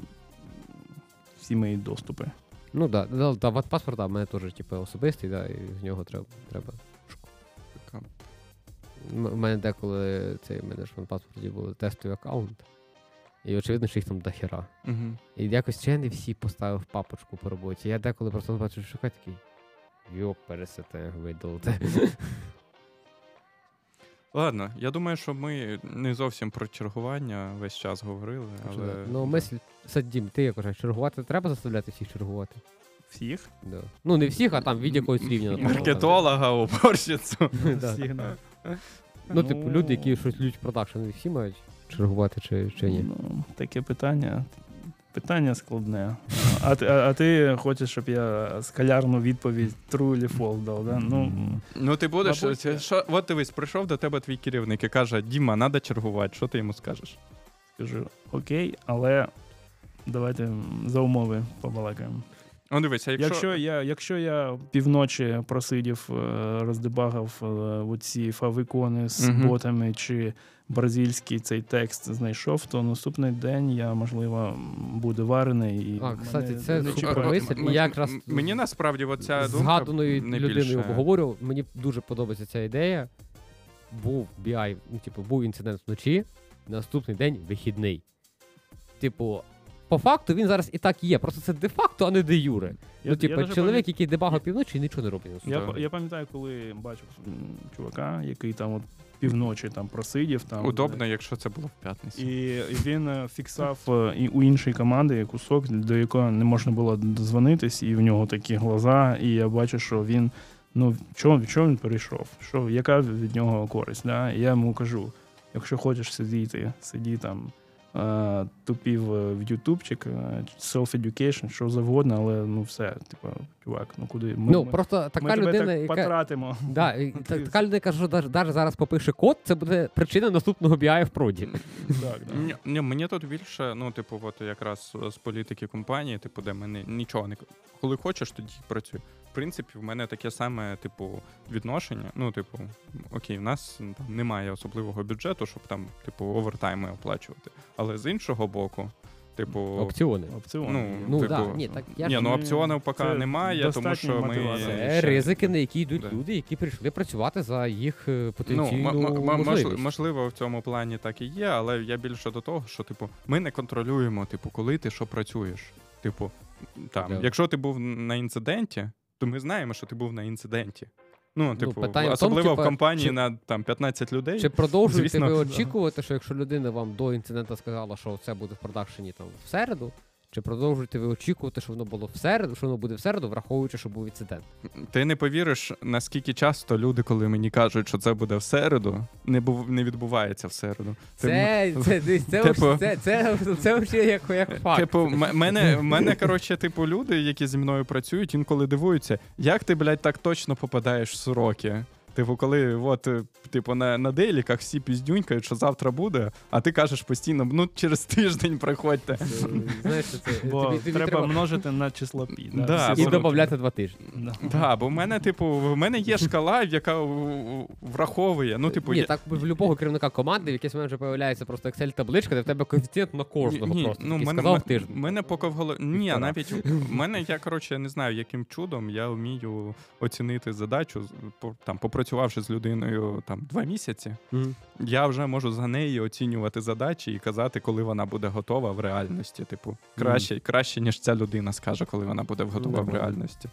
всі мої доступи. Ну да, да, да, паспорт, да, в мене теж типу, особистий, да, і з нього треба. треба. У мене деколи цей в мене ж в паспорті були тестові аккаунти. І очевидно, що їх там дохера. Угу. І якось ще не всі поставив папочку по роботі. Я деколи просто бачу, що такий. Йоп, пересете, видалите. Ладно, я думаю, що ми не зовсім про чергування весь час говорили, але. Ну, мисль, Саддім, ти як кажеш, чергувати треба заставляти всіх чергувати? Всіх? Да. Ну, не всіх, а там від якогось рівня. там. Маркетолога, уборщицю. Всіх, да. Ну, типу, люди, які щось лють продакшн, всі мають чергувати чи, чи ні? Ну, таке питання. Питання складне. А ти, а, а ти хочеш, щоб я скалярну відповідь true или false дав, да? Ну, Ну, ти будеш. Мабуть, що, от дивись, прийшов до тебе твій керівник і каже: Діма, треба чергувати. Що ти йому скажеш? скажу, окей, але давайте за умови побалакаємо. Ну, дивись, а якщо. Якщо я, якщо я півночі просидів, е, роздебагав е, оці фавикони з Мгм. ботами чи бразильський цей текст знайшов, то наступний день я, можливо, буду варений. І А, мене кстати, це не супер мисль. М- я якраз м- Мені насправді оця з думка згаданою людиною обговорював. Мені дуже подобається ця ідея. Був BI, ну, типу, був інцидент вночі, наступний день вихідний. Типу, по факту він зараз і так є. Просто це де-факто, а не де юре. Я- ну, типу, чоловік, пам'ят- який дебагав півночі, нічого не робить. Я, я пам'ятаю, коли бачив чувака, який там от півночі там просидів. Там, Удобно, якщо це було в п'ятницю. І, і він е, фіксав е, і у іншої команди кусок, до якого не можна було дозвонитись, і в нього такі глаза, і я бачу, що він. Ну, чого, чого він перейшов? Що, яка від нього користь? Да? І я йому кажу: якщо хочеш сидіти, сиді там, тупів е, в ютубчик, е, self-education, що завгодно, але ну все, типу, чувак, ну куди? Ми, Ну, ми- просто така ми тебе людина, так яка. потратимо. Да, і та- така людина, яка що навіть зараз попише код, це буде причина наступного BI в проді. Так, да. Ні, ні, мені тут більше, ну, типу, от якраз з політики компанії, типу, де мене нічого не. Коли хочеш, тоді працюй. В принципі, в мене таке саме, типу, відношення. Ну, типу, окей, в нас там немає особливого бюджету, щоб там, типу, овертайми оплачувати. Але з іншого боку, типу. Опціони. Опціон. Ну. Ну, типу, да, ні, так я ні, ж- ну опціонів поки це немає, тому що ми. Це ризики, на які йдуть Да. люди, які прийшли працювати за їх е, Ну, м- м- м- можливість. можливо, в цьому плані так і є, але я більше до того, що типу, ми не контролюємо, типу, коли ти що працюєш. Типу, там, Да. якщо ти був на інциденті, то ми знаємо, що ти був на інциденті. Ну, типу, питання в тому, особливо типа, в компанії чи- на там 15 людей. Чи продовжуєте звісно, ви очікувати, що якщо людина вам до інциденту сказала, що це буде в продакшені там в середу, Чи продовжуєте ви очікувати, що воно було в середу, що воно буде в середу, враховуючи, що був інцидент? Ти не повіриш, наскільки часто люди, коли мені кажуть, що це буде в середу, не був не відбувається в середу. Це, це, це, це, Типу- це, це, це, це як, як факт. Типу, м- мене, мене, коротше, типу, люди, які зі мною працюють, інколи дивуються, як ти, блядь, так точно попадаєш в сроки. Типу, коли от, е, типу, на, на дейліках всі піздюнькають, що завтра буде, а ти кажеш постійно, ну через тиждень приходьте. Це, Знаєш, це, Бо тобі, тобі треба, треба множити на число пі. Да, всі і додати два тижні. Да. Да, бо в мене, типу, в мене є шкала, яка враховує. Ну, типу, Ні, я- так в любого керівника команди в якийсь момент вже появляється просто Excel-табличка, де в тебе коефіцієнт на кожного Ні, просто. ну, мене, сказав мене, тиждень. мене поки в голові. Ні, Півтора. навіть в мене я коротше не знаю, яким чудом я вмію оцінити задачу, з- по- там, попрацювавши з людиною там два місяці. Мгм. Я вже можу за неї оцінювати задачі і казати, коли вона буде готова в реальності. Типу, краще, краще ніж ця людина скаже, коли вона буде готова в реальності.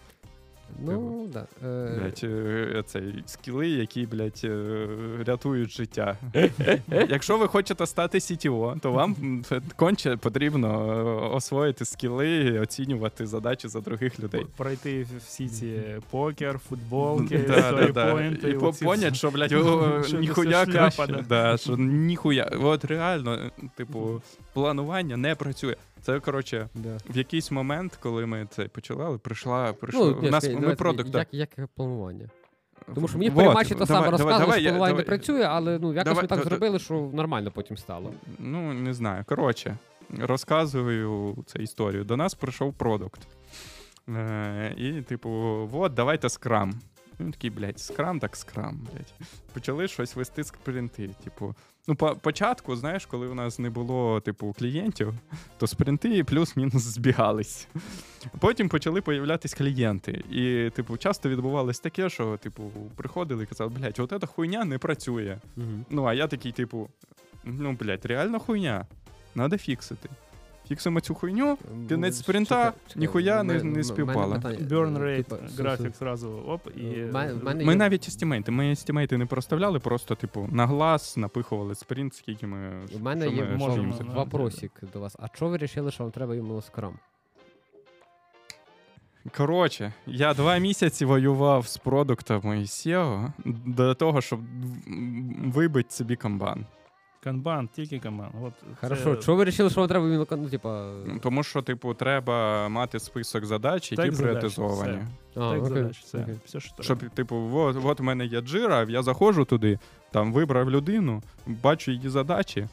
Ну, да. Е, Блять, е, цей скіли, які, блять, е, рятують життя. Якщо ви хочете стати CTO, то вам конче потрібно освоїти скіли, і оцінювати задачі за других людей. Пройти всі ці покер, футболки, сторіпойнти. І понять, що, Що ніхуя краще. що ніхуя. От реально, типу, планування не працює. Це, коротше, да. в якийсь момент, коли ми це починали, прийшла, прийшло. Ну, у нас ми давайте, продукт. як, як планування? Тому що мені Вот, перемачі то саме давай, давай, давай, що планування не працює, але ну якось Давай, ми так да- да- зробили, що нормально потім стало. Ну, не знаю. Коротше, розказую цю історію. До нас прийшов продукт. Е, і, типу, от, давайте скрам. Він такий, блядь, скрам, так скрам, блядь. Почали щось вести спринти. Типу, ну, по початку, знаєш, коли у нас не було, типу, клієнтів, то спринти плюс-мінус збігались. Потім почали появлятись клієнти. І, типу, часто відбувалось таке, що, типу, приходили і казали, блядь, от ця хуйня не працює. Ну, а я такий, типу, ну, блядь, реально хуйня. Надо фіксити. Фіксимо цю хуйню, Кінець спринта, чекай, чекай, ніхуя не- не співпало. питання, Burn е, rate, типа, графік зразу оп, і в мене Ми є- навіть естімейти. Ми естімейти не проставляли, просто, типу, на глаз напихували спринт, скільки ми. У мене є вопросик до вас. А чого ви вирішили, що вам треба іменно скрам? Коротше, я два місяці воював з продуктами і SEO до того, щоб вибити собі камбан. Канбан, тільки канбан. От Хорошо, це чого ви вирішили, що вам треба іменно ну, типа. Тому що, типу, треба мати список задач, які задач, пріоритизовані. А, так окей, задач, все, окей. все, що Щоб, типу, от, от в мене є джира, я заходжу туди, там вибрав людину, бачу її задачі,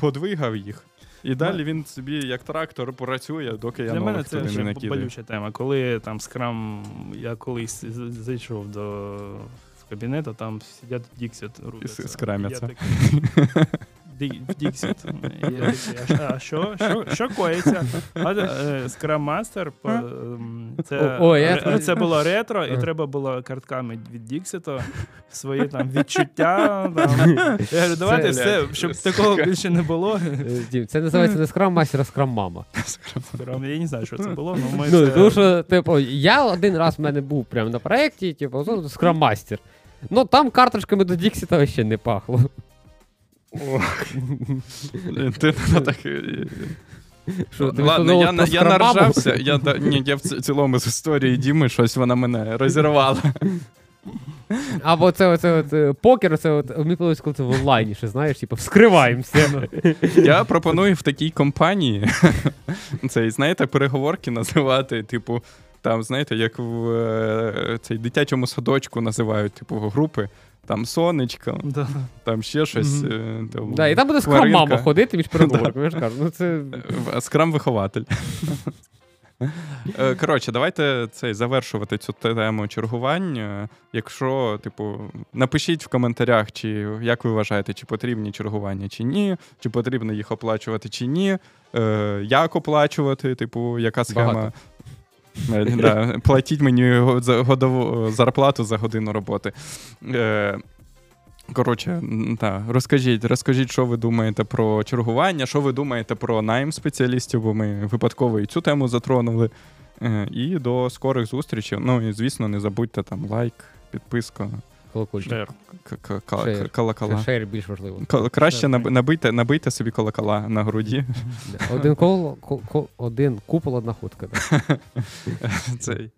подвигав їх. І далі він собі як трактор працює, доки я Для мене нових це туди не ще накидаю. болюча тема. Коли там скрам, я колись з- зайшов до в кабінет, а там сидять Діксіт с- скрамяться. Я такий, «Ді- в Діксіт. І Я такий, а що? Що, коїться? А е, scrum master, ем, це, було ретро, і треба було картками від Діксіта свої там відчуття. Там. Я говорю, давайте Це- все, щоб такого більше не було. Е, Дім, це називається не scrum master, а scrum мама. Я не знаю, що це було, але ми Ну, тому що, типу, я один раз в мене був прямо на проєкті, типу, scrum master. Ну там карточками до Діксіта ще не пахло. Ти ну, так. е, Що, ти Ладно, я, на- я наржався. Я, ні, я в цілому з історії Діми щось вона мене розірвала. Або це оце от е, покер, це от мені коли це в онлайні, ще знаєш, типу, вскриваємося. Я пропоную в такій компанії цей, знаєте, переговорки називати, типу, там, знаєте, як в е, цей дитячому садочку називають, типу, групи. Там сонечко, Да. там ще щось. Е, Там, Да, і там буде тваринка. скрам-мама ходити між переговорками. Я ж кажу, ну це. Е, Скрам-вихователь. Е, Коротше, давайте цей завершувати цю тему чергування. Якщо, типу, напишіть в коментарях, чи як ви вважаєте, чи потрібні чергування, чи ні, чи потрібно їх оплачувати, чи ні. Е, Як оплачувати, типу, яка схема. Багато. Е, Да, платіть мені годову зарплату за годину роботи. Е, Коротше, та, розкажіть, розкажіть, що ви думаєте про чергування, що ви думаєте про найм спеціалістів, бо ми випадково і цю тему затронули. Е, І до скорих зустрічей. Ну і звісно, не забудьте там лайк, підписка, Колокольчик. Шер. Колокола. Шейр більш важливо. Краще наб- набийте, набийте собі колокола на груді. Один кол, ко- ко- один купол, одна хутка. Да. Цей.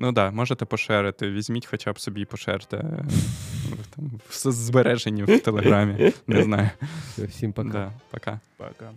Ну так, да, можете пошерити. Візьміть хоча б собі пошерте е, там, в с- збереженні в телеграмі. Не знаю. Все, всім пока. Да, пока. Пока.